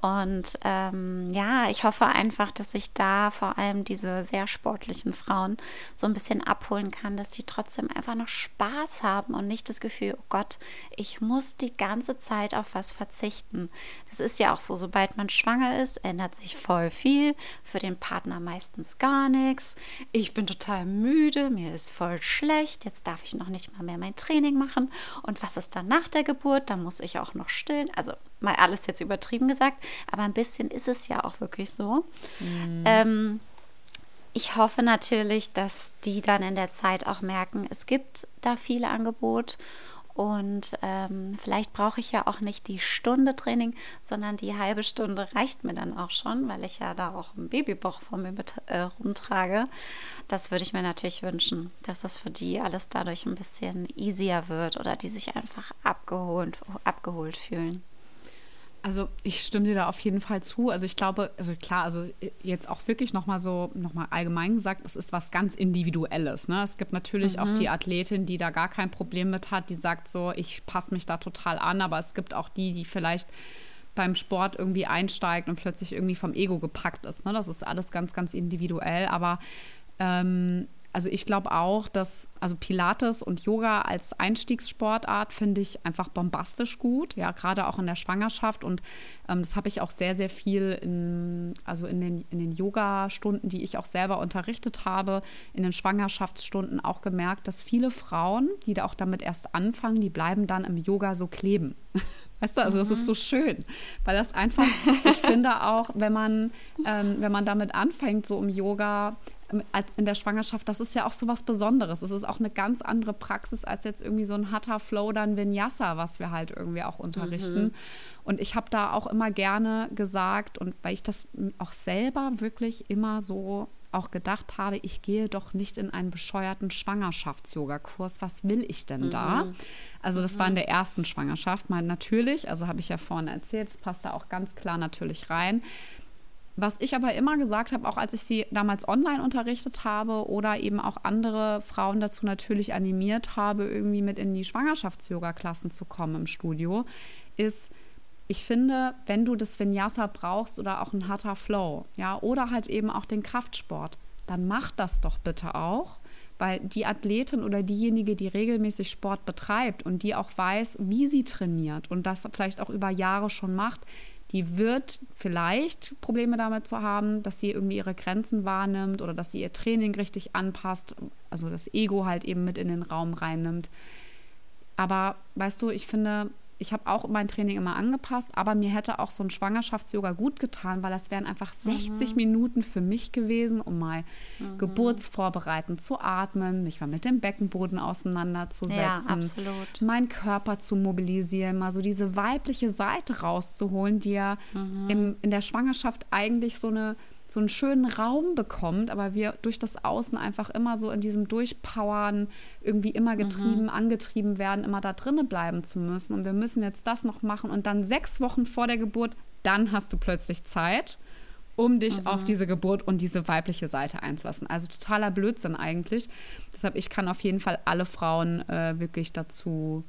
Und ähm, ja, ich hoffe einfach, dass ich da vor allem diese sehr sportlichen Frauen so ein bisschen abholen kann, dass sie trotzdem einfach noch Spaß haben und nicht das Gefühl, oh Gott, ich muss die ganze Zeit auf was verzichten. Das ist ja auch so, sobald man schwanger ist, ändert sich voll viel. Für den Partner meistens gar nichts. Ich bin total müde, mir ist voll schlecht. Jetzt darf ich noch nicht mal mehr mein Training machen. Und was ist dann nach der Geburt? Da muss ich auch noch stillen. Also mal alles jetzt übertrieben gesagt, aber ein bisschen ist es ja auch wirklich so. Mhm. Ähm, ich hoffe natürlich, dass die dann in der Zeit auch merken, es gibt da viel Angebot und ähm, vielleicht brauche ich ja auch nicht die Stunde Training, sondern die halbe Stunde reicht mir dann auch schon, weil ich ja da auch ein Babybauch vor mir mit, äh, rumtrage. Das würde ich mir natürlich wünschen, dass das für die alles dadurch ein bisschen easier wird oder die sich einfach abgeholt, abgeholt fühlen. Also ich stimme dir da auf jeden Fall zu. Also ich glaube, also klar, also jetzt auch wirklich nochmal so, nochmal allgemein gesagt, es ist was ganz Individuelles. Ne? Es gibt natürlich mhm. auch die Athletin, die da gar kein Problem mit hat, die sagt so, ich passe mich da total an, aber es gibt auch die, die vielleicht beim Sport irgendwie einsteigt und plötzlich irgendwie vom Ego gepackt ist. Ne? Das ist alles ganz, ganz individuell, aber ähm, also ich glaube auch, dass also Pilates und Yoga als Einstiegssportart finde ich einfach bombastisch gut, ja, gerade auch in der Schwangerschaft und ähm, das habe ich auch sehr, sehr viel in, also in den, in den Yoga-Stunden, die ich auch selber unterrichtet habe, in den Schwangerschaftsstunden auch gemerkt, dass viele Frauen, die da auch damit erst anfangen, die bleiben dann im Yoga so kleben. Weißt du, also das ist so mhm. schön, weil das einfach, ich finde auch, wenn man, ähm, wenn man damit anfängt, so im Yoga, in der Schwangerschaft, das ist ja auch so was Besonderes. Es ist auch eine ganz andere Praxis als jetzt irgendwie so ein Hatha Flow, dann Vinyasa, was wir halt irgendwie auch unterrichten. Mhm. Und ich habe da auch immer gerne gesagt und weil ich das auch selber wirklich immer so auch gedacht habe, ich gehe doch nicht in einen bescheuerten Schwangerschafts-Yoga-Kurs. Was will ich denn mhm. da? Also das mhm. war in der ersten Schwangerschaft mal natürlich, also habe ich ja vorhin erzählt, es passt da auch ganz klar natürlich rein. Was ich aber immer gesagt habe, auch als ich sie damals online unterrichtet habe oder eben auch andere Frauen dazu natürlich animiert habe, irgendwie mit in die Schwangerschafts-Yoga-Klassen zu kommen im Studio, ist, ich finde, wenn du das Vinyasa brauchst oder auch ein harter Flow, ja, oder halt eben auch den Kraftsport, dann mach das doch bitte auch, weil die Athletin oder diejenige, die regelmäßig Sport betreibt und die auch weiß, wie sie trainiert und das vielleicht auch über Jahre schon macht, die wird vielleicht Probleme damit zu haben, dass sie irgendwie ihre Grenzen wahrnimmt oder dass sie ihr Training richtig anpasst, also das Ego halt eben mit in den Raum reinnimmt. Aber weißt du, ich finde, ich habe auch mein Training immer angepasst, aber mir hätte auch so ein Schwangerschafts-Yoga gut getan, weil das wären einfach 60 mhm. Minuten für mich gewesen, um mal mhm. geburtsvorbereitend zu atmen, mich mal mit dem Beckenboden auseinanderzusetzen, ja, absolut. meinen Körper zu mobilisieren, mal so diese weibliche Seite rauszuholen, die ja mhm. im, in der Schwangerschaft eigentlich so eine so einen schönen Raum bekommt, aber wir durch das Außen einfach immer so in diesem Durchpowern irgendwie immer getrieben, mhm. angetrieben werden, immer da drinnen bleiben zu müssen. Und wir müssen jetzt das noch machen und dann sechs Wochen vor der Geburt, dann hast du plötzlich Zeit. um dich mhm. auf diese Geburt und diese weibliche Seite einzulassen. Also totaler Blödsinn eigentlich. Deshalb, ich kann auf jeden Fall alle Frauen äh, wirklich dazu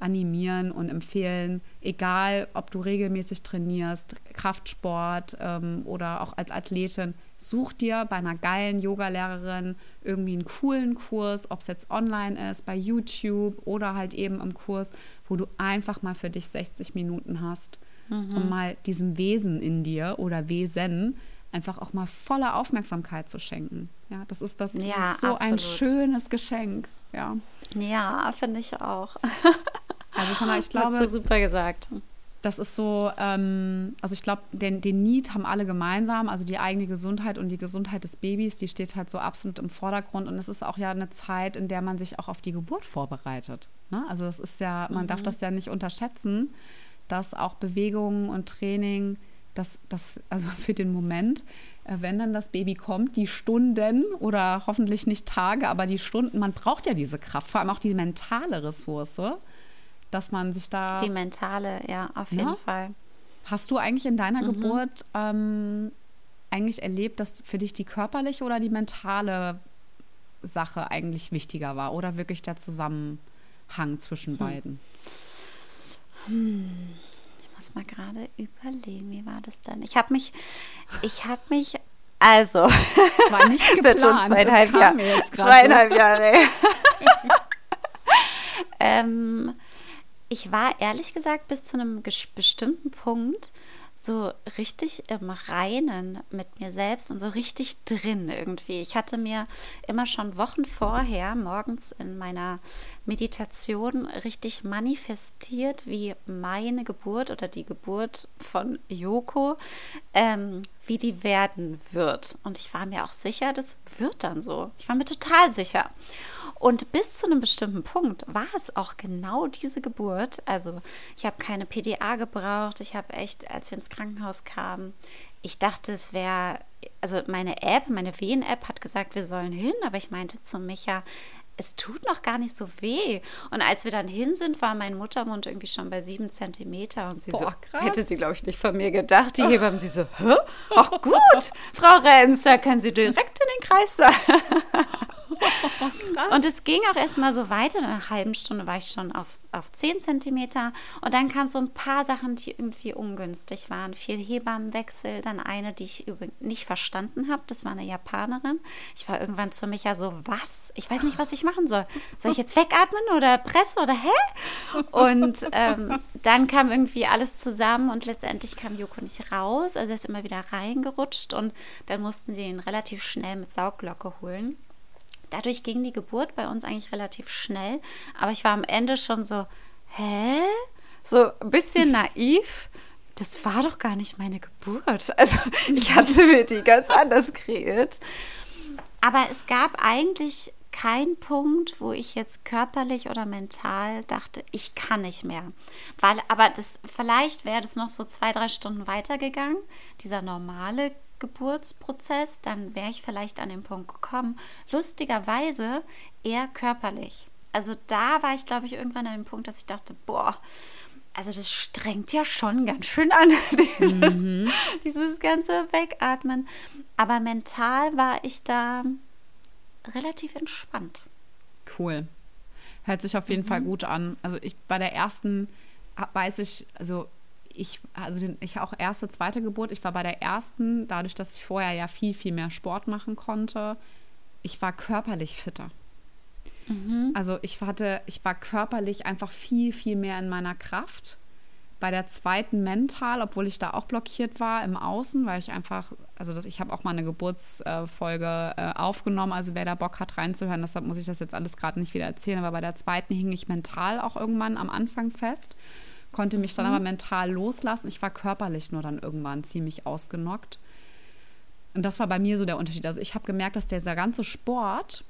animieren und empfehlen, egal ob du regelmäßig trainierst, Kraftsport ähm, oder auch als Athletin, such dir bei einer geilen Yogalehrerin irgendwie einen coolen Kurs, ob es jetzt online ist, bei YouTube oder halt eben im Kurs, wo du einfach mal für dich 60 Minuten hast, mhm. um mal diesem Wesen in dir oder Wesen einfach auch mal volle Aufmerksamkeit zu schenken. Ja, das ist das, ja, das ist so absolut. ein schönes Geschenk. Ja, ja finde ich auch. Also von ich glaube, Hast du super gesagt. Das ist so, ähm, also ich glaube, den, den Need haben alle gemeinsam, also die eigene Gesundheit und die Gesundheit des Babys, die steht halt so absolut im Vordergrund. Und es ist auch ja eine Zeit, in der man sich auch auf die Geburt vorbereitet. Ne? Also das ist ja, man mhm. darf das ja nicht unterschätzen, dass auch Bewegungen und Training, das, das, also für den Moment, äh, wenn dann das Baby kommt, die Stunden oder hoffentlich nicht Tage, aber die Stunden, man braucht ja diese Kraft, vor allem auch die mentale Ressource dass man sich da. Die mentale, ja, auf jeden ja? Fall. Hast du eigentlich in deiner mhm. Geburt ähm, eigentlich erlebt, dass für dich die körperliche oder die mentale Sache eigentlich wichtiger war oder wirklich der Zusammenhang zwischen hm. beiden? Hm. Ich muss mal gerade überlegen, wie war das dann? Ich habe mich, ich habe mich, also. Es war nicht geplant. schon zweieinhalb Jahre. Zweieinhalb Jahre. ähm, ich war ehrlich gesagt bis zu einem bestimmten Punkt so richtig im Reinen mit mir selbst und so richtig drin irgendwie. Ich hatte mir immer schon Wochen vorher morgens in meiner Meditation richtig manifestiert, wie meine Geburt oder die Geburt von Yoko, ähm, wie die werden wird. Und ich war mir auch sicher, das wird dann so. Ich war mir total sicher. Und bis zu einem bestimmten Punkt war es auch genau diese Geburt. Also ich habe keine PDA gebraucht. Ich habe echt, als wir ins Krankenhaus kamen, ich dachte, es wäre, also meine App, meine Wehen-App hat gesagt, wir sollen hin, aber ich meinte zu Micha, es tut noch gar nicht so weh. Und als wir dann hin sind, war mein Muttermund irgendwie schon bei sieben Zentimeter. Und sie Boah, so, hätte sie, glaube ich, nicht von mir gedacht. Die Hebamme, sie so, hä? Ach gut, Frau Renz, da können Sie direkt in den Kreis sein. und es ging auch erstmal so weiter. Nach einer halben Stunde war ich schon auf, auf 10 Zentimeter. Und dann kamen so ein paar Sachen, die irgendwie ungünstig waren. Viel Hebammenwechsel. Dann eine, die ich nicht verstanden habe. Das war eine Japanerin. Ich war irgendwann zu Micha so, was? Ich weiß nicht, was ich machen soll. Soll ich jetzt wegatmen oder pressen oder hä? Und ähm, dann kam irgendwie alles zusammen und letztendlich kam Joko nicht raus. Also er ist immer wieder reingerutscht und dann mussten sie ihn relativ schnell mit Sauglocke holen. Dadurch ging die Geburt bei uns eigentlich relativ schnell, aber ich war am Ende schon so, hä? So ein bisschen naiv. Das war doch gar nicht meine Geburt. Also ich hatte mir die ganz anders kreiert. Aber es gab eigentlich keinen Punkt, wo ich jetzt körperlich oder mental dachte, ich kann nicht mehr. Weil, aber das, vielleicht wäre das noch so zwei, drei Stunden weitergegangen, dieser normale Geburtsprozess, dann wäre ich vielleicht an den Punkt gekommen. Lustigerweise eher körperlich. Also da war ich, glaube ich, irgendwann an dem Punkt, dass ich dachte, boah, also das strengt ja schon ganz schön an, dieses, mhm. dieses ganze Wegatmen. Aber mental war ich da relativ entspannt. Cool. Hört sich auf jeden mhm. Fall gut an. Also ich bei der ersten weiß ich, also ich, also ich auch erste, zweite Geburt, ich war bei der ersten, dadurch, dass ich vorher ja viel, viel mehr Sport machen konnte, ich war körperlich fitter. Mhm. Also ich hatte, ich war körperlich einfach viel, viel mehr in meiner Kraft. Bei der zweiten mental, obwohl ich da auch blockiert war im Außen, weil ich einfach, also das, ich habe auch mal eine Geburtsfolge äh, aufgenommen, also wer da Bock hat reinzuhören, deshalb muss ich das jetzt alles gerade nicht wieder erzählen, aber bei der zweiten hing ich mental auch irgendwann am Anfang fest konnte mich dann mhm. aber mental loslassen. Ich war körperlich nur dann irgendwann ziemlich ausgenockt. Und das war bei mir so der Unterschied. Also ich habe gemerkt, dass dieser ganze Sport,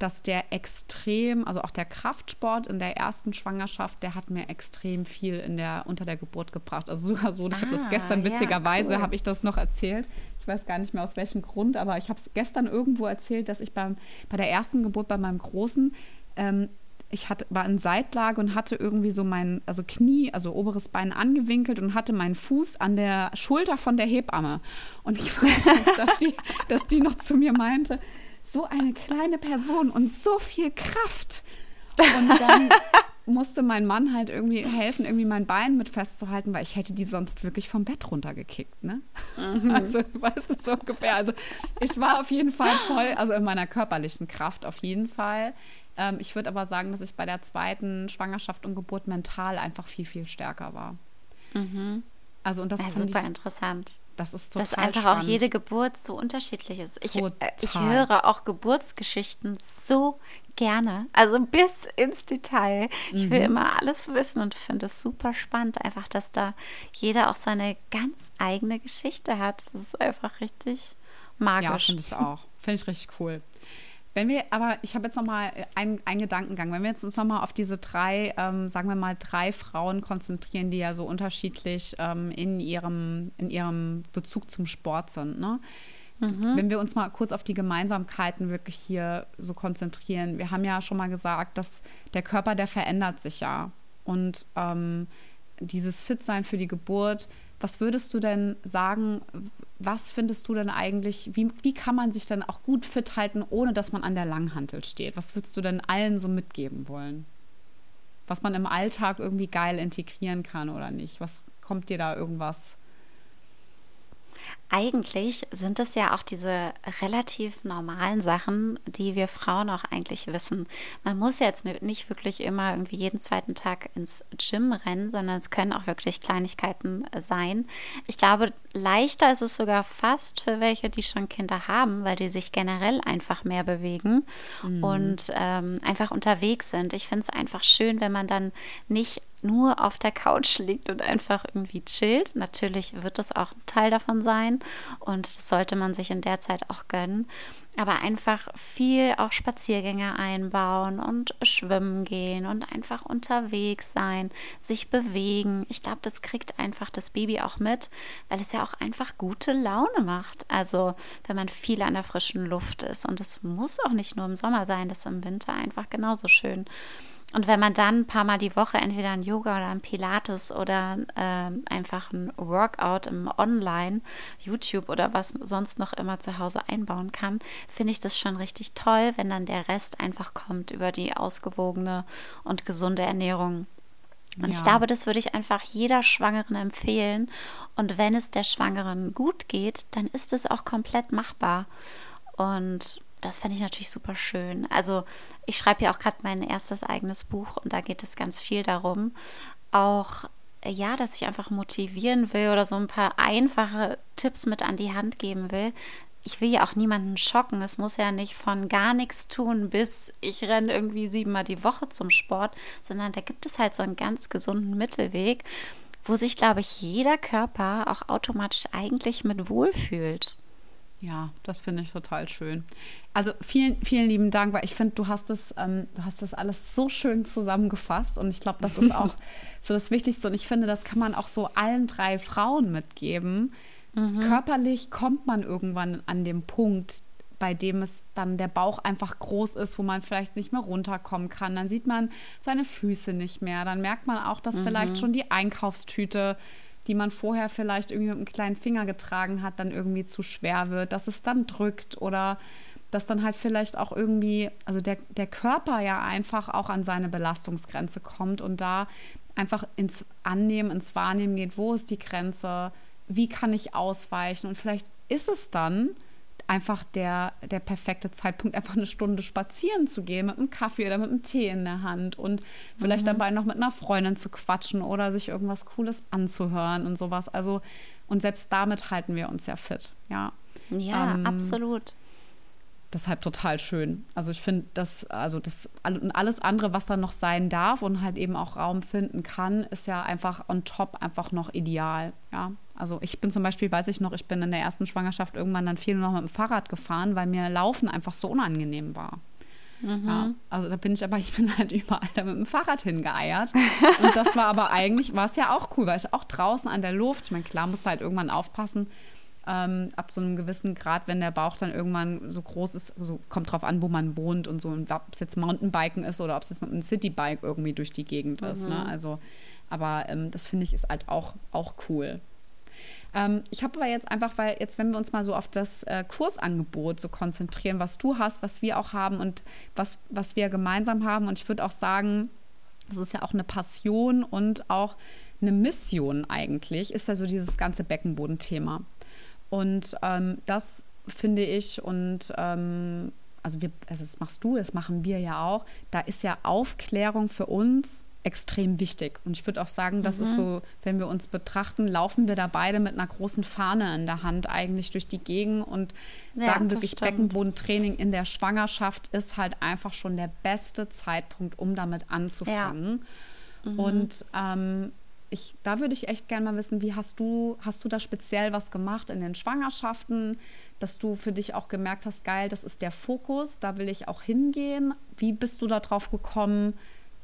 dass der extrem, also auch der Kraftsport in der ersten Schwangerschaft, der hat mir extrem viel in der, unter der Geburt gebracht. Also sogar so, ich ah, habe das gestern witzigerweise, ja, cool. habe ich das noch erzählt. Ich weiß gar nicht mehr aus welchem Grund, aber ich habe es gestern irgendwo erzählt, dass ich beim, bei der ersten Geburt bei meinem Großen ähm, ich hatte, war in Seitlage und hatte irgendwie so mein, also Knie, also oberes Bein angewinkelt und hatte meinen Fuß an der Schulter von der Hebamme. Und ich weiß nicht, dass die, dass die noch zu mir meinte, so eine kleine Person und so viel Kraft. Und dann musste mein Mann halt irgendwie helfen, irgendwie mein Bein mit festzuhalten, weil ich hätte die sonst wirklich vom Bett runtergekickt, ne? Mhm. Also, weißt du, so ungefähr. Also, ich war auf jeden Fall voll, also in meiner körperlichen Kraft auf jeden Fall. Ähm, ich würde aber sagen, dass ich bei der zweiten Schwangerschaft und Geburt mental einfach viel, viel stärker war. Mhm. Also, und das ja, super ich, interessant. Das ist total Dass einfach spannend. auch jede Geburt so unterschiedlich ist. Ich, äh, ich höre auch Geburtsgeschichten so gerne, also bis ins Detail. Ich will mhm. immer alles wissen und finde es super spannend, einfach, dass da jeder auch seine ganz eigene Geschichte hat. Das ist einfach richtig magisch. Ja, finde ich auch. Finde ich richtig cool. Wenn wir, aber ich habe jetzt noch mal einen, einen Gedankengang. Wenn wir jetzt uns noch mal auf diese drei, ähm, sagen wir mal, drei Frauen konzentrieren, die ja so unterschiedlich ähm, in, ihrem, in ihrem Bezug zum Sport sind, ne? Mhm. Wenn wir uns mal kurz auf die Gemeinsamkeiten wirklich hier so konzentrieren. Wir haben ja schon mal gesagt, dass der Körper, der verändert sich ja. Und ähm, dieses Fitsein für die Geburt, was würdest du denn sagen, was findest du denn eigentlich, wie, wie kann man sich dann auch gut fit halten, ohne dass man an der Langhantel steht? Was würdest du denn allen so mitgeben wollen? Was man im Alltag irgendwie geil integrieren kann oder nicht? Was kommt dir da irgendwas? Eigentlich sind es ja auch diese relativ normalen Sachen, die wir Frauen auch eigentlich wissen. Man muss jetzt nicht wirklich immer irgendwie jeden zweiten Tag ins Gym rennen, sondern es können auch wirklich Kleinigkeiten äh, sein. Ich glaube, leichter ist es sogar fast für welche, die schon Kinder haben, weil die sich generell einfach mehr bewegen mhm. und ähm, einfach unterwegs sind. Ich finde es einfach schön, wenn man dann nicht nur auf der Couch liegt und einfach irgendwie chillt. Natürlich wird das auch ein Teil davon sein und das sollte man sich in der Zeit auch gönnen. Aber einfach viel auch Spaziergänge einbauen und schwimmen gehen und einfach unterwegs sein, sich bewegen. Ich glaube, das kriegt einfach das Baby auch mit, weil es ja auch einfach gute Laune macht. Also wenn man viel an der frischen Luft ist. Und es muss auch nicht nur im Sommer sein, das ist im Winter einfach genauso schön. Und wenn man dann ein paar Mal die Woche entweder ein Yoga oder ein Pilates oder äh, einfach ein Workout im Online, YouTube oder was sonst noch immer zu Hause einbauen kann, finde ich das schon richtig toll, wenn dann der Rest einfach kommt über die ausgewogene und gesunde Ernährung. Und ja. ich glaube, das würde ich einfach jeder Schwangeren empfehlen. Und wenn es der Schwangeren gut geht, dann ist es auch komplett machbar. Und das fände ich natürlich super schön. Also ich schreibe ja auch gerade mein erstes eigenes Buch und da geht es ganz viel darum, auch ja, dass ich einfach motivieren will oder so ein paar einfache Tipps mit an die Hand geben will. Ich will ja auch niemanden schocken. Es muss ja nicht von gar nichts tun, bis ich renne irgendwie siebenmal die Woche zum Sport, sondern da gibt es halt so einen ganz gesunden Mittelweg, wo sich, glaube ich, jeder Körper auch automatisch eigentlich mit wohlfühlt. Ja, das finde ich total schön. Also vielen, vielen lieben Dank, weil ich finde, du hast das, ähm, du hast das alles so schön zusammengefasst und ich glaube, das ist auch so das Wichtigste und ich finde, das kann man auch so allen drei Frauen mitgeben. Mhm. Körperlich kommt man irgendwann an dem Punkt, bei dem es dann der Bauch einfach groß ist, wo man vielleicht nicht mehr runterkommen kann. Dann sieht man seine Füße nicht mehr. Dann merkt man auch, dass mhm. vielleicht schon die Einkaufstüte die man vorher vielleicht irgendwie mit einem kleinen Finger getragen hat, dann irgendwie zu schwer wird, dass es dann drückt oder dass dann halt vielleicht auch irgendwie, also der, der Körper ja einfach auch an seine Belastungsgrenze kommt und da einfach ins Annehmen, ins Wahrnehmen geht, wo ist die Grenze, wie kann ich ausweichen und vielleicht ist es dann einfach der, der perfekte Zeitpunkt, einfach eine Stunde spazieren zu gehen mit einem Kaffee oder mit einem Tee in der Hand und vielleicht mhm. dabei noch mit einer Freundin zu quatschen oder sich irgendwas Cooles anzuhören und sowas. Also, und selbst damit halten wir uns ja fit, ja. Ja, ähm, absolut. Deshalb total schön. Also ich finde, das, also das und alles andere, was da noch sein darf und halt eben auch Raum finden kann, ist ja einfach on top einfach noch ideal. Ja. Also ich bin zum Beispiel, weiß ich noch, ich bin in der ersten Schwangerschaft irgendwann dann viel noch mit dem Fahrrad gefahren, weil mir Laufen einfach so unangenehm war. Mhm. Ja, also da bin ich aber, ich bin halt überall da mit dem Fahrrad hingeeiert. Und das war aber eigentlich, war es ja auch cool, weil ich auch draußen an der Luft, ich meine, klar, musste halt irgendwann aufpassen, ähm, ab so einem gewissen Grad, wenn der Bauch dann irgendwann so groß ist, so kommt drauf an, wo man wohnt und so, und ob es jetzt Mountainbiken ist oder ob es jetzt ein Citybike irgendwie durch die Gegend mhm. ist. Ne? Mhm. Also, aber ähm, das finde ich ist halt auch, auch cool. Ähm, ich habe aber jetzt einfach, weil jetzt, wenn wir uns mal so auf das äh, Kursangebot so konzentrieren, was du hast, was wir auch haben und was, was wir gemeinsam haben, und ich würde auch sagen, das ist ja auch eine Passion und auch eine Mission eigentlich, ist ja so dieses ganze Beckenbodenthema. Und ähm, das finde ich und ähm, also wir, also das machst du, das machen wir ja auch. Da ist ja Aufklärung für uns extrem wichtig. Und ich würde auch sagen, das mhm. ist so, wenn wir uns betrachten, laufen wir da beide mit einer großen Fahne in der Hand eigentlich durch die Gegend und ja, sagen wirklich, stimmt. Beckenbodentraining in der Schwangerschaft ist halt einfach schon der beste Zeitpunkt, um damit anzufangen. Ja. Mhm. Und ähm, ich, da würde ich echt gerne mal wissen, wie hast du, hast du da speziell was gemacht in den Schwangerschaften, dass du für dich auch gemerkt hast, geil, das ist der Fokus, da will ich auch hingehen. Wie bist du da drauf gekommen,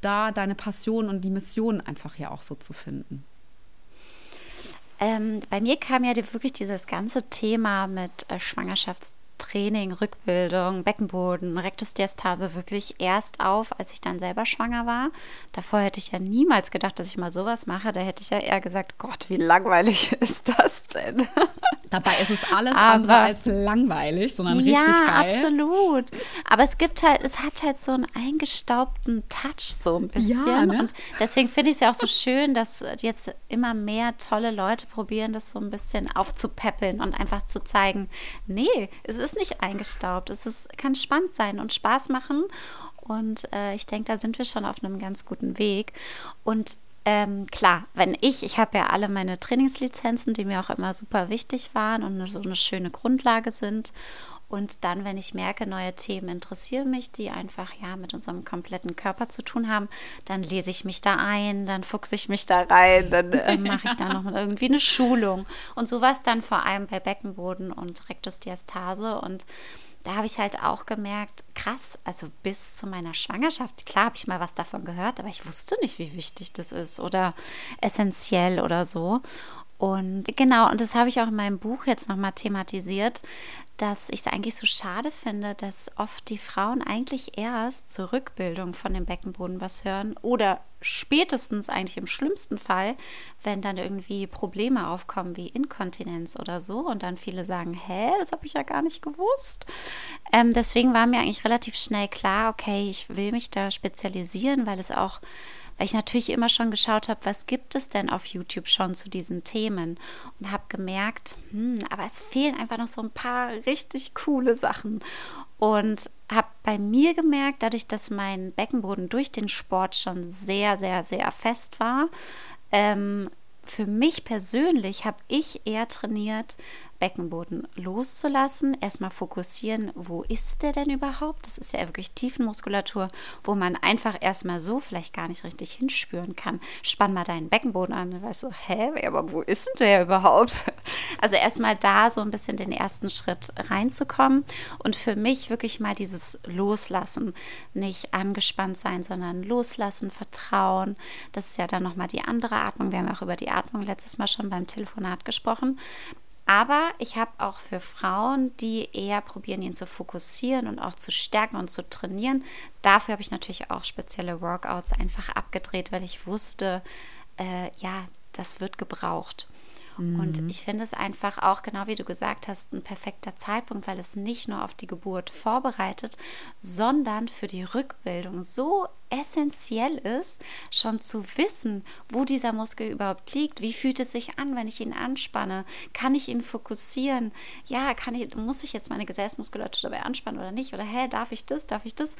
da deine Passion und die Mission einfach ja auch so zu finden? Ähm, bei mir kam ja wirklich dieses ganze Thema mit äh, Schwangerschafts Training, Rückbildung, Beckenboden, Rektusdiastase wirklich erst auf, als ich dann selber schwanger war. Davor hätte ich ja niemals gedacht, dass ich mal sowas mache. Da hätte ich ja eher gesagt, Gott, wie langweilig ist das denn? Dabei ist es alles Aber, andere als langweilig, sondern ja, richtig geil. Ja, absolut. Aber es gibt halt, es hat halt so einen eingestaubten Touch so ein bisschen. Ja, ne? Und deswegen finde ich es ja auch so schön, dass jetzt immer mehr tolle Leute probieren, das so ein bisschen aufzupäppeln und einfach zu zeigen, nee, es ist nicht eingestaubt. Es ist, kann spannend sein und Spaß machen. Und äh, ich denke, da sind wir schon auf einem ganz guten Weg. Und ähm, klar, wenn ich, ich habe ja alle meine Trainingslizenzen, die mir auch immer super wichtig waren und so eine schöne Grundlage sind. Und dann, wenn ich merke, neue Themen interessieren mich, die einfach ja mit unserem kompletten Körper zu tun haben, dann lese ich mich da ein, dann fuchse ich mich da rein, dann äh, mache ich da noch irgendwie eine Schulung. Und sowas dann vor allem bei Beckenboden und Rektusdiastase. Und da habe ich halt auch gemerkt, krass, also bis zu meiner Schwangerschaft, klar habe ich mal was davon gehört, aber ich wusste nicht, wie wichtig das ist oder essentiell oder so. Und genau, und das habe ich auch in meinem Buch jetzt nochmal thematisiert, dass ich es eigentlich so schade finde, dass oft die Frauen eigentlich erst zur Rückbildung von dem Beckenboden was hören oder spätestens eigentlich im schlimmsten Fall, wenn dann irgendwie Probleme aufkommen wie Inkontinenz oder so und dann viele sagen, hä, das habe ich ja gar nicht gewusst. Ähm, deswegen war mir eigentlich relativ schnell klar, okay, ich will mich da spezialisieren, weil es auch weil ich natürlich immer schon geschaut habe, was gibt es denn auf YouTube schon zu diesen Themen? Und habe gemerkt, hm, aber es fehlen einfach noch so ein paar richtig coole Sachen. Und habe bei mir gemerkt, dadurch, dass mein Beckenboden durch den Sport schon sehr, sehr, sehr fest war, ähm, für mich persönlich habe ich eher trainiert, Beckenboden loszulassen, erstmal fokussieren, wo ist der denn überhaupt? Das ist ja wirklich Tiefenmuskulatur, wo man einfach erstmal so vielleicht gar nicht richtig hinspüren kann. Spann mal deinen Beckenboden an, dann weißt du, hä, aber wo ist denn der überhaupt? Also erstmal da so ein bisschen den ersten Schritt reinzukommen und für mich wirklich mal dieses Loslassen, nicht angespannt sein, sondern loslassen, vertrauen. Das ist ja dann nochmal die andere Atmung. Wir haben auch über die Atmung letztes Mal schon beim Telefonat gesprochen. Aber ich habe auch für Frauen, die eher probieren, ihn zu fokussieren und auch zu stärken und zu trainieren, dafür habe ich natürlich auch spezielle Workouts einfach abgedreht, weil ich wusste, äh, ja, das wird gebraucht. Und mhm. ich finde es einfach auch, genau wie du gesagt hast, ein perfekter Zeitpunkt, weil es nicht nur auf die Geburt vorbereitet, sondern für die Rückbildung so essentiell ist, schon zu wissen, wo dieser Muskel überhaupt liegt. Wie fühlt es sich an, wenn ich ihn anspanne? Kann ich ihn fokussieren? Ja, kann ich, muss ich jetzt meine Gesäßmuskulatur dabei anspannen oder nicht? Oder hä, darf ich das? Darf ich das?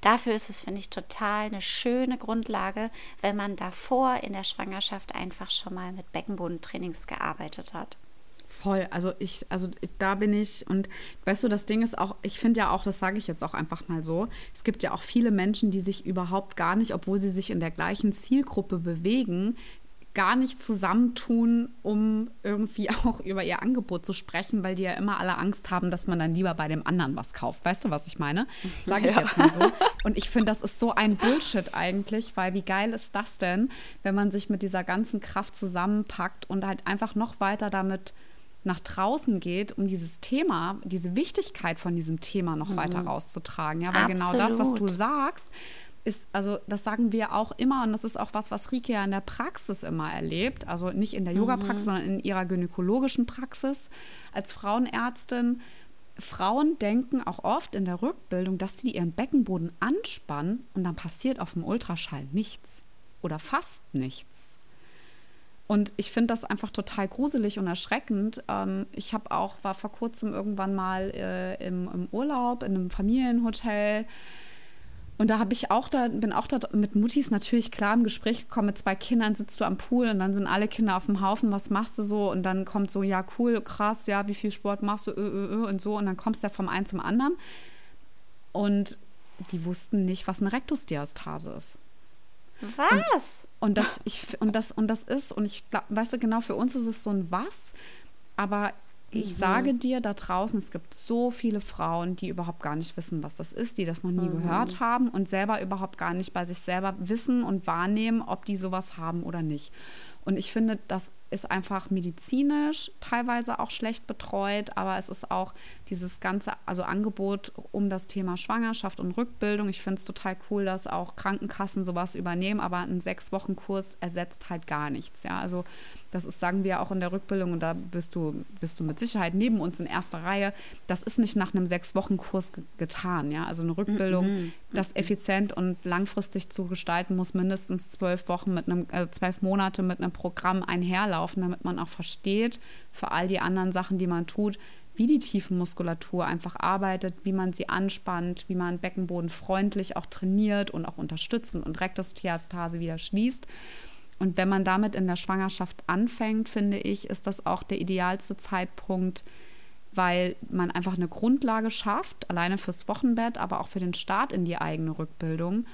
Dafür ist es, finde ich, total eine schöne Grundlage, wenn man davor in der Schwangerschaft einfach schon mal mit Beckenbodentrainings gearbeitet hat. Voll, also ich, also da bin ich und weißt du, das Ding ist auch, ich finde ja auch, das sage ich jetzt auch einfach mal so, es gibt ja auch viele Menschen, die sich überhaupt gar nicht, obwohl sie sich in der gleichen Zielgruppe bewegen, gar nicht zusammentun, um irgendwie auch über ihr Angebot zu sprechen, weil die ja immer alle Angst haben, dass man dann lieber bei dem anderen was kauft. Weißt du, was ich meine? Sage ich ja. jetzt mal so. Und ich finde, das ist so ein Bullshit eigentlich, weil wie geil ist das denn, wenn man sich mit dieser ganzen Kraft zusammenpackt und halt einfach noch weiter damit nach draußen geht, um dieses Thema, diese Wichtigkeit von diesem Thema noch mhm. weiter rauszutragen. Ja, weil Absolut. genau das, was du sagst, ist, also das sagen wir auch immer und das ist auch was, was Rike ja in der Praxis immer erlebt, also nicht in der Yoga-Praxis, mhm. sondern in ihrer gynäkologischen Praxis als Frauenärztin. Frauen denken auch oft in der Rückbildung, dass sie ihren Beckenboden anspannen und dann passiert auf dem Ultraschall nichts oder fast nichts. Und ich finde das einfach total gruselig und erschreckend. Ähm, ich habe auch, war vor kurzem irgendwann mal äh, im, im Urlaub in einem Familienhotel und da habe ich auch da, bin auch da mit Muttis natürlich klar im Gespräch gekommen, mit zwei Kindern sitzt du am Pool und dann sind alle Kinder auf dem Haufen, was machst du so? Und dann kommt so, ja, cool, krass, ja, wie viel Sport machst du, ö, ö, ö, und so. Und dann kommst du ja vom einen zum anderen. Und die wussten nicht, was eine Rektusdiastase ist. Was? Und, und, das, ich, und, das, und das ist, und ich glaube, weißt du, genau, für uns ist es so ein Was, aber ich mhm. sage dir da draußen, es gibt so viele Frauen, die überhaupt gar nicht wissen, was das ist, die das noch nie mhm. gehört haben und selber überhaupt gar nicht bei sich selber wissen und wahrnehmen, ob die sowas haben oder nicht. Und ich finde, das ist einfach medizinisch teilweise auch schlecht betreut, aber es ist auch dieses ganze also Angebot um das Thema Schwangerschaft und Rückbildung. Ich finde es total cool, dass auch Krankenkassen sowas übernehmen, aber ein sechs Wochen Kurs ersetzt halt gar nichts. Ja, also das ist, sagen wir auch in der Rückbildung, und da bist du, bist du mit Sicherheit neben uns in erster Reihe, das ist nicht nach einem Sechs-Wochen-Kurs ge getan. Ja? Also eine Rückbildung, mm -hmm. das effizient und langfristig zu gestalten, muss mindestens zwölf Wochen mit einem, äh, zwölf Monate mit einem Programm einherlaufen, damit man auch versteht, für all die anderen Sachen, die man tut, wie die Tiefenmuskulatur einfach arbeitet, wie man sie anspannt, wie man Beckenboden freundlich auch trainiert und auch unterstützend und Rektusdiastase wieder schließt. Und wenn man damit in der Schwangerschaft anfängt, finde ich, ist das auch der idealste Zeitpunkt, weil man einfach eine Grundlage schafft, alleine fürs Wochenbett, aber auch für den Start in die eigene Rückbildung.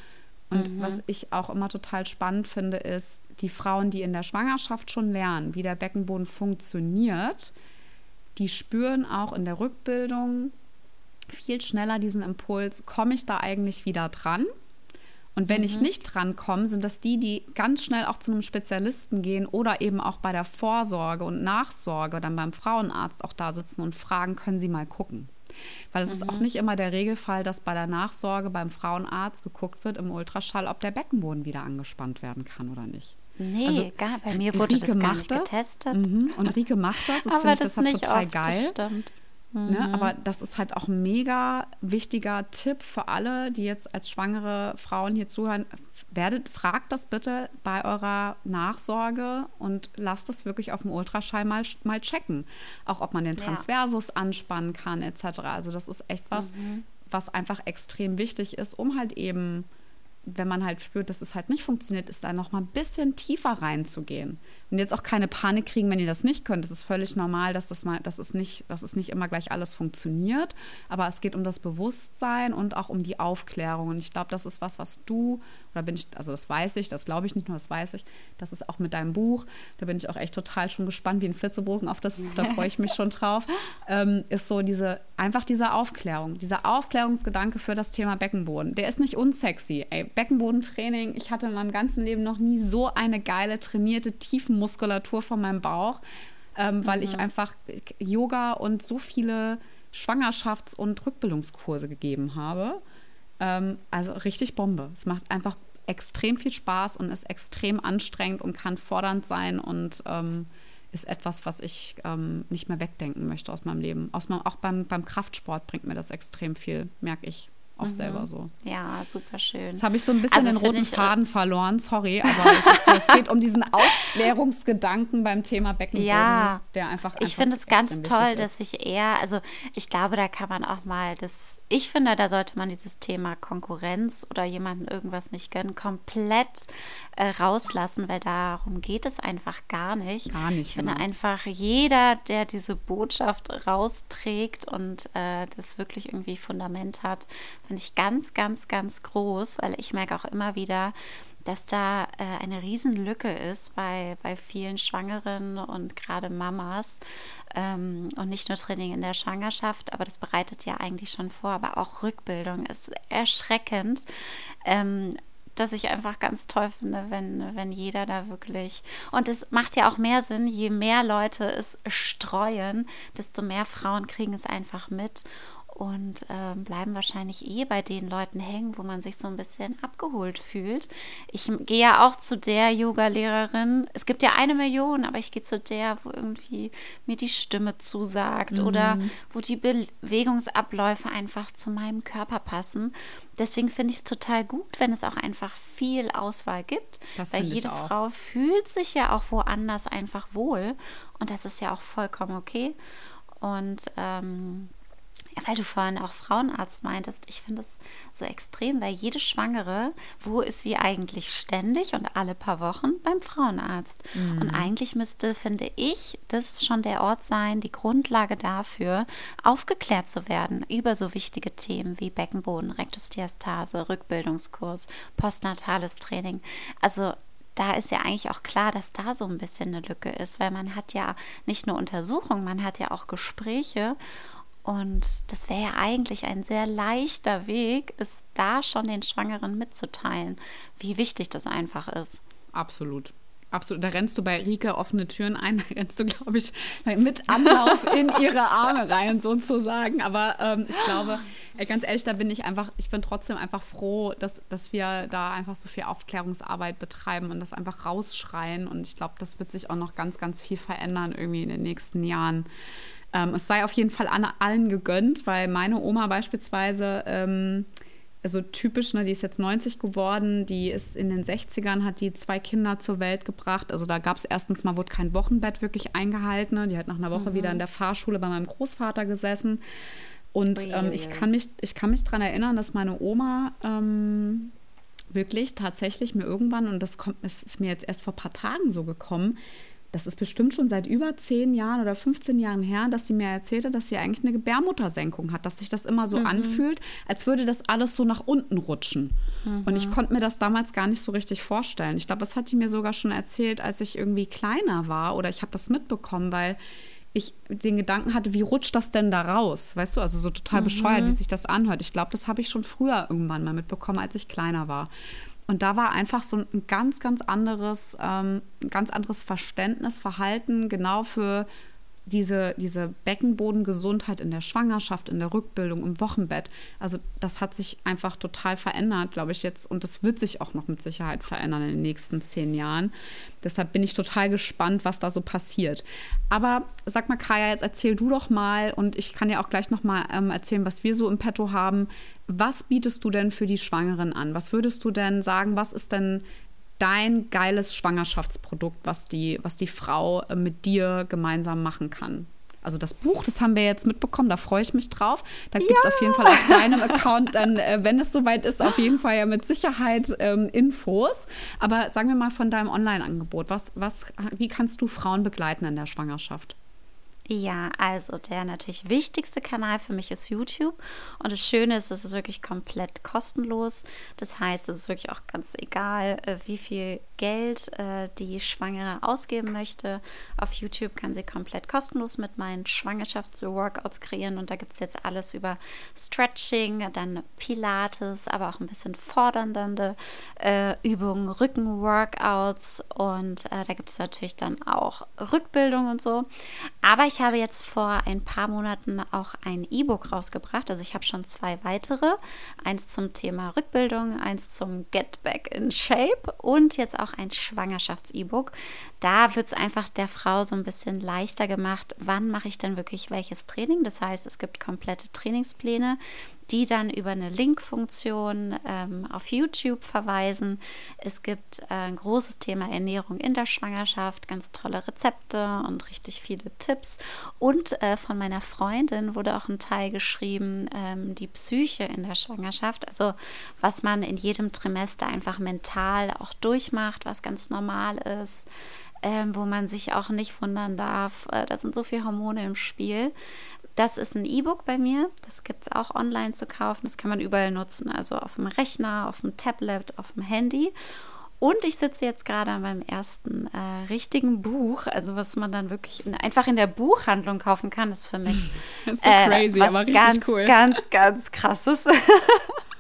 Und mhm. was ich auch immer total spannend finde, ist, die Frauen, die in der Schwangerschaft schon lernen, wie der Beckenboden funktioniert, die spüren auch in der Rückbildung viel schneller diesen Impuls, komme ich da eigentlich wieder dran? Und wenn mhm. ich nicht drankomme, sind das die, die ganz schnell auch zu einem Spezialisten gehen oder eben auch bei der Vorsorge und Nachsorge dann beim Frauenarzt auch da sitzen und fragen, können Sie mal gucken. Weil es mhm. ist auch mhm. nicht immer der Regelfall, dass bei der Nachsorge beim Frauenarzt geguckt wird im Ultraschall, ob der Beckenboden wieder angespannt werden kann oder nicht. Nee, also, gar, bei mir wurde Rieke das gar nicht getestet. Mhm. Und Rike macht das. Das finde ich deshalb total oft, geil. Das stimmt. Ne? Mhm. Aber das ist halt auch ein mega wichtiger Tipp für alle, die jetzt als schwangere Frauen hier zuhören. Werdet, fragt das bitte bei eurer Nachsorge und lasst das wirklich auf dem Ultraschall mal, mal checken. Auch ob man den Transversus ja. anspannen kann, etc. Also das ist echt was, mhm. was einfach extrem wichtig ist, um halt eben wenn man halt spürt, dass es halt nicht funktioniert, ist da noch mal ein bisschen tiefer reinzugehen. Und jetzt auch keine Panik kriegen, wenn ihr das nicht könnt. Es ist völlig normal, dass das mal, dass es nicht, dass es nicht immer gleich alles funktioniert. Aber es geht um das Bewusstsein und auch um die Aufklärung. Und ich glaube, das ist was, was du, oder bin ich, also das weiß ich, das glaube ich nicht nur, das weiß ich, das ist auch mit deinem Buch, da bin ich auch echt total schon gespannt, wie ein Flitzebogen auf das Buch, da freue ich mich schon drauf, ähm, ist so diese, einfach diese Aufklärung, dieser Aufklärungsgedanke für das Thema Beckenboden. Der ist nicht unsexy, ey Beckenbodentraining. Ich hatte in meinem ganzen Leben noch nie so eine geile, trainierte Tiefenmuskulatur von meinem Bauch, ähm, weil mhm. ich einfach Yoga und so viele Schwangerschafts- und Rückbildungskurse gegeben habe. Ähm, also richtig Bombe. Es macht einfach extrem viel Spaß und ist extrem anstrengend und kann fordernd sein und ähm, ist etwas, was ich ähm, nicht mehr wegdenken möchte aus meinem Leben. Aus meinem, auch beim, beim Kraftsport bringt mir das extrem viel, merke ich auch mhm. selber so. Ja, super schön. Jetzt habe ich so ein bisschen also den roten äh, Faden verloren, sorry, aber es, so, es, geht um diesen Aufklärungsgedanken beim Thema Beckenboden, ja, der einfach, einfach Ich finde es ganz toll, dass ich eher, also ich glaube, da kann man auch mal das, ich finde, da sollte man dieses Thema Konkurrenz oder jemandem irgendwas nicht gönnen, komplett äh, rauslassen, weil darum geht es einfach gar nicht. Gar nicht. Ich finde genau. einfach, jeder, der diese Botschaft rausträgt und äh, das wirklich irgendwie Fundament hat, finde ich ganz, ganz, ganz groß, weil ich merke auch immer wieder, dass da äh, eine Riesenlücke ist bei, bei vielen Schwangeren und gerade Mamas. Ähm, und nicht nur Training in der Schwangerschaft, aber das bereitet ja eigentlich schon vor. Aber auch Rückbildung ist erschreckend. Ähm, dass ich einfach ganz toll finde, wenn, wenn jeder da wirklich. Und es macht ja auch mehr Sinn, je mehr Leute es streuen, desto mehr Frauen kriegen es einfach mit und äh, bleiben wahrscheinlich eh bei den Leuten hängen, wo man sich so ein bisschen abgeholt fühlt. Ich gehe ja auch zu der Yoga-Lehrerin. Es gibt ja eine Million, aber ich gehe zu der, wo irgendwie mir die Stimme zusagt mhm. oder wo die Bewegungsabläufe einfach zu meinem Körper passen. Deswegen finde ich es total gut, wenn es auch einfach viel Auswahl gibt, das weil jede Frau fühlt sich ja auch woanders einfach wohl und das ist ja auch vollkommen okay. Und ähm, ja, weil du vorhin auch Frauenarzt meintest, ich finde es so extrem, weil jede Schwangere, wo ist sie eigentlich ständig und alle paar Wochen beim Frauenarzt? Mhm. Und eigentlich müsste, finde ich, das schon der Ort sein, die Grundlage dafür, aufgeklärt zu werden über so wichtige Themen wie Beckenboden, Rektusdiastase, Rückbildungskurs, postnatales Training. Also da ist ja eigentlich auch klar, dass da so ein bisschen eine Lücke ist, weil man hat ja nicht nur Untersuchungen, man hat ja auch Gespräche und das wäre ja eigentlich ein sehr leichter Weg, es da schon den Schwangeren mitzuteilen, wie wichtig das einfach ist. Absolut. Absolut. Da rennst du bei Rike offene Türen ein, da rennst du, glaube ich, mit Anlauf in ihre Arme rein, sozusagen. Aber ähm, ich glaube, ganz ehrlich, da bin ich einfach, ich bin trotzdem einfach froh, dass, dass wir da einfach so viel Aufklärungsarbeit betreiben und das einfach rausschreien. Und ich glaube, das wird sich auch noch ganz, ganz viel verändern irgendwie in den nächsten Jahren. Ähm, es sei auf jeden Fall an allen gegönnt, weil meine Oma beispielsweise, ähm, also typisch, ne, die ist jetzt 90 geworden, die ist in den 60ern, hat die zwei Kinder zur Welt gebracht. Also da gab es erstens mal, wurde kein Wochenbett wirklich eingehalten. Ne? Die hat nach einer Woche mhm. wieder in der Fahrschule bei meinem Großvater gesessen. Und ähm, ich kann mich, ich kann mich daran erinnern, dass meine Oma ähm, wirklich tatsächlich mir irgendwann, und das kommt, es ist mir jetzt erst vor ein paar Tagen so gekommen, das ist bestimmt schon seit über zehn Jahren oder 15 Jahren her, dass sie mir erzählte, dass sie eigentlich eine Gebärmuttersenkung hat, dass sich das immer so mhm. anfühlt, als würde das alles so nach unten rutschen. Mhm. Und ich konnte mir das damals gar nicht so richtig vorstellen. Ich glaube, das hat die mir sogar schon erzählt, als ich irgendwie kleiner war oder ich habe das mitbekommen, weil ich den Gedanken hatte, wie rutscht das denn da raus? Weißt du, also so total bescheuert, wie mhm. sich das anhört. Ich glaube, das habe ich schon früher irgendwann mal mitbekommen, als ich kleiner war. Und da war einfach so ein ganz, ganz anderes, ähm, ganz anderes Verständnis, Verhalten genau für diese, diese Beckenbodengesundheit in der Schwangerschaft, in der Rückbildung, im Wochenbett. Also das hat sich einfach total verändert, glaube ich jetzt. Und das wird sich auch noch mit Sicherheit verändern in den nächsten zehn Jahren. Deshalb bin ich total gespannt, was da so passiert. Aber sag mal, Kaya, jetzt erzähl du doch mal und ich kann ja auch gleich noch mal ähm, erzählen, was wir so im Petto haben. Was bietest du denn für die Schwangeren an? Was würdest du denn sagen, was ist denn dein geiles Schwangerschaftsprodukt, was die, was die Frau äh, mit dir gemeinsam machen kann? Also das Buch, das haben wir jetzt mitbekommen, da freue ich mich drauf. Da gibt es auf jeden Fall auf deinem Account dann, äh, wenn es soweit ist, auf jeden Fall ja mit Sicherheit ähm, Infos. Aber sagen wir mal von deinem Online-Angebot, was, was, wie kannst du Frauen begleiten in der Schwangerschaft? Ja, also der natürlich wichtigste Kanal für mich ist YouTube. Und das Schöne ist, es ist wirklich komplett kostenlos. Das heißt, es ist wirklich auch ganz egal, äh, wie viel Geld äh, die Schwangere ausgeben möchte. Auf YouTube kann sie komplett kostenlos mit meinen Schwangerschafts-Workouts kreieren. Und da gibt es jetzt alles über Stretching, dann Pilates, aber auch ein bisschen fordernde äh, Übungen, Rücken-Workouts. Und äh, da gibt es natürlich dann auch Rückbildung und so. Aber ich habe jetzt vor ein paar Monaten auch ein E-Book rausgebracht. Also ich habe schon zwei weitere. Eins zum Thema Rückbildung, eins zum Get Back in Shape und jetzt auch ein Schwangerschafts-E-Book. Da wird es einfach der Frau so ein bisschen leichter gemacht, wann mache ich denn wirklich welches Training. Das heißt, es gibt komplette Trainingspläne, die dann über eine Link-Funktion ähm, auf YouTube verweisen. Es gibt äh, ein großes Thema Ernährung in der Schwangerschaft, ganz tolle Rezepte und richtig viele Tipps. Und äh, von meiner Freundin wurde auch ein Teil geschrieben, ähm, die Psyche in der Schwangerschaft, also was man in jedem Trimester einfach mental auch durchmacht, was ganz normal ist. Ähm, wo man sich auch nicht wundern darf. Äh, da sind so viele Hormone im Spiel das ist ein E-Book bei mir. Das gibt es auch online zu kaufen. Das kann man überall nutzen. Also auf dem Rechner, auf dem Tablet, auf dem Handy. Und ich sitze jetzt gerade an meinem ersten äh, richtigen Buch, also was man dann wirklich in, einfach in der Buchhandlung kaufen kann, ist für mich das ist so äh, crazy, was aber ganz, cool. ganz, ganz krasses.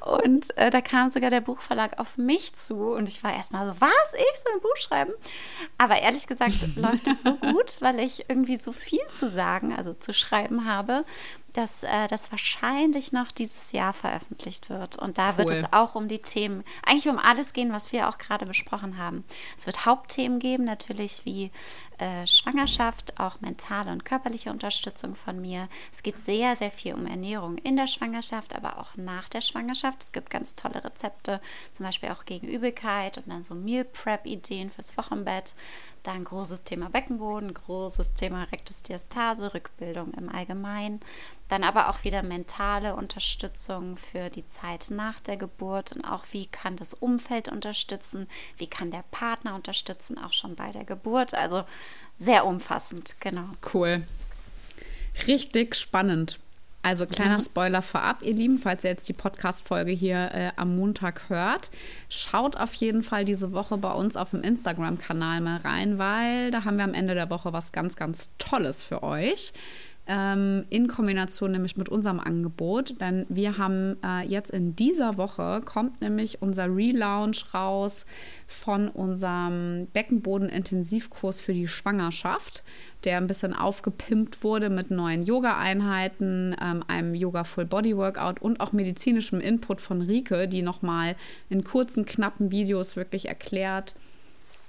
Und äh, da kam sogar der Buchverlag auf mich zu und ich war erstmal so, was, ich soll ein Buch schreiben? Aber ehrlich gesagt läuft es so gut, weil ich irgendwie so viel zu sagen, also zu schreiben habe, dass äh, das wahrscheinlich noch dieses Jahr veröffentlicht wird. Und da cool. wird es auch um die Themen, eigentlich um alles gehen, was wir auch gerade besprochen haben. Es wird Hauptthemen geben, natürlich wie äh, Schwangerschaft, auch mentale und körperliche Unterstützung von mir. Es geht sehr, sehr viel um Ernährung in der Schwangerschaft, aber auch nach der Schwangerschaft. Es gibt ganz tolle Rezepte, zum Beispiel auch gegen Übelkeit und dann so Meal Prep-Ideen fürs Wochenbett. Dann großes Thema Beckenboden, großes Thema Rektusdiastase, Rückbildung im Allgemeinen. Dann aber auch wieder mentale Unterstützung für die Zeit nach der Geburt und auch wie kann das Umfeld unterstützen, wie kann der Partner unterstützen, auch schon bei der Geburt. Also sehr umfassend, genau. Cool. Richtig spannend. Also kleiner Spoiler vorab, ihr Lieben, falls ihr jetzt die Podcast-Folge hier äh, am Montag hört, schaut auf jeden Fall diese Woche bei uns auf dem Instagram-Kanal mal rein, weil da haben wir am Ende der Woche was ganz, ganz Tolles für euch ähm, in Kombination nämlich mit unserem Angebot. Denn wir haben äh, jetzt in dieser Woche kommt nämlich unser Relaunch raus von unserem Beckenboden-Intensivkurs für die Schwangerschaft, der ein bisschen aufgepimpt wurde mit neuen Yoga-Einheiten, ähm, einem Yoga-Full-Body-Workout und auch medizinischem Input von Rike, die nochmal in kurzen, knappen Videos wirklich erklärt,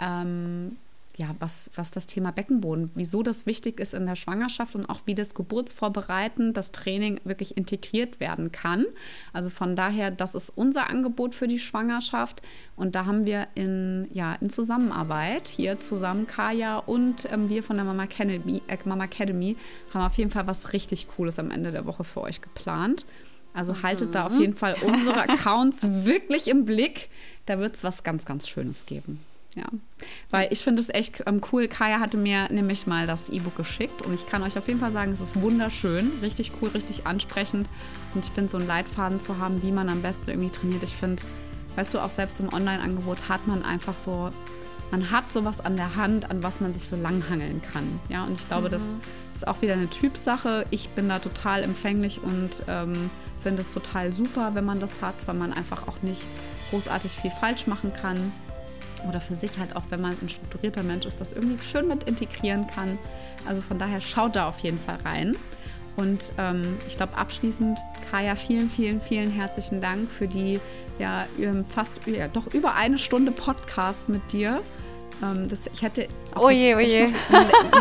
ähm, ja, was, was das Thema Beckenboden, wieso das wichtig ist in der Schwangerschaft und auch wie das Geburtsvorbereiten, das Training wirklich integriert werden kann. Also von daher, das ist unser Angebot für die Schwangerschaft. Und da haben wir in, ja, in Zusammenarbeit hier zusammen, Kaya und ähm, wir von der Mama Academy, äh, Mama Academy, haben auf jeden Fall was richtig Cooles am Ende der Woche für euch geplant. Also haltet mhm. da auf mhm. jeden Fall unsere Accounts wirklich im Blick. Da wird es was ganz, ganz Schönes geben. Ja, weil ich finde es echt ähm, cool. Kaya hatte mir nämlich mal das E-Book geschickt und ich kann euch auf jeden Fall sagen, es ist wunderschön, richtig cool, richtig ansprechend. Und ich finde so einen Leitfaden zu haben, wie man am besten irgendwie trainiert. Ich finde, weißt du, auch selbst im Online-Angebot hat man einfach so, man hat sowas an der Hand, an was man sich so langhangeln kann. Ja, und ich glaube, mhm. das ist auch wieder eine Typsache. Ich bin da total empfänglich und ähm, finde es total super, wenn man das hat, weil man einfach auch nicht großartig viel falsch machen kann oder für sich halt auch, wenn man ein strukturierter Mensch ist, das irgendwie schön mit integrieren kann. Also von daher schaut da auf jeden Fall rein. Und ähm, ich glaube abschließend, Kaya, vielen, vielen, vielen herzlichen Dank für die ja fast ja, doch über eine Stunde Podcast mit dir. Ähm, das, ich hätte auch oje, oje.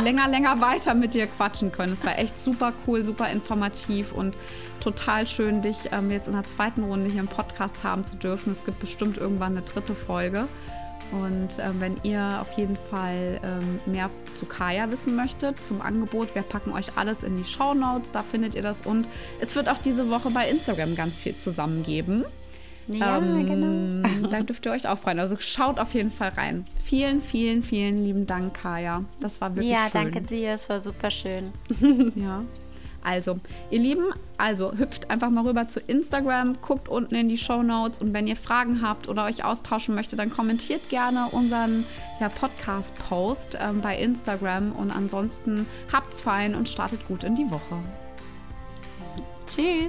länger, länger weiter mit dir quatschen können. Es war echt super cool, super informativ und total schön, dich ähm, jetzt in der zweiten Runde hier im Podcast haben zu dürfen. Es gibt bestimmt irgendwann eine dritte Folge. Und ähm, wenn ihr auf jeden Fall ähm, mehr zu Kaya wissen möchtet, zum Angebot, wir packen euch alles in die Show Notes, da findet ihr das. Und es wird auch diese Woche bei Instagram ganz viel zusammen geben. Ja, ähm, genau. da dürft ihr euch auch freuen. Also schaut auf jeden Fall rein. Vielen, vielen, vielen lieben Dank, Kaya. Das war wirklich ja, schön. Ja, danke dir. Es war super schön. ja. Also, ihr Lieben, also hüpft einfach mal rüber zu Instagram, guckt unten in die Show Notes und wenn ihr Fragen habt oder euch austauschen möchtet, dann kommentiert gerne unseren ja, Podcast-Post ähm, bei Instagram und ansonsten habt's fein und startet gut in die Woche. Tschüss!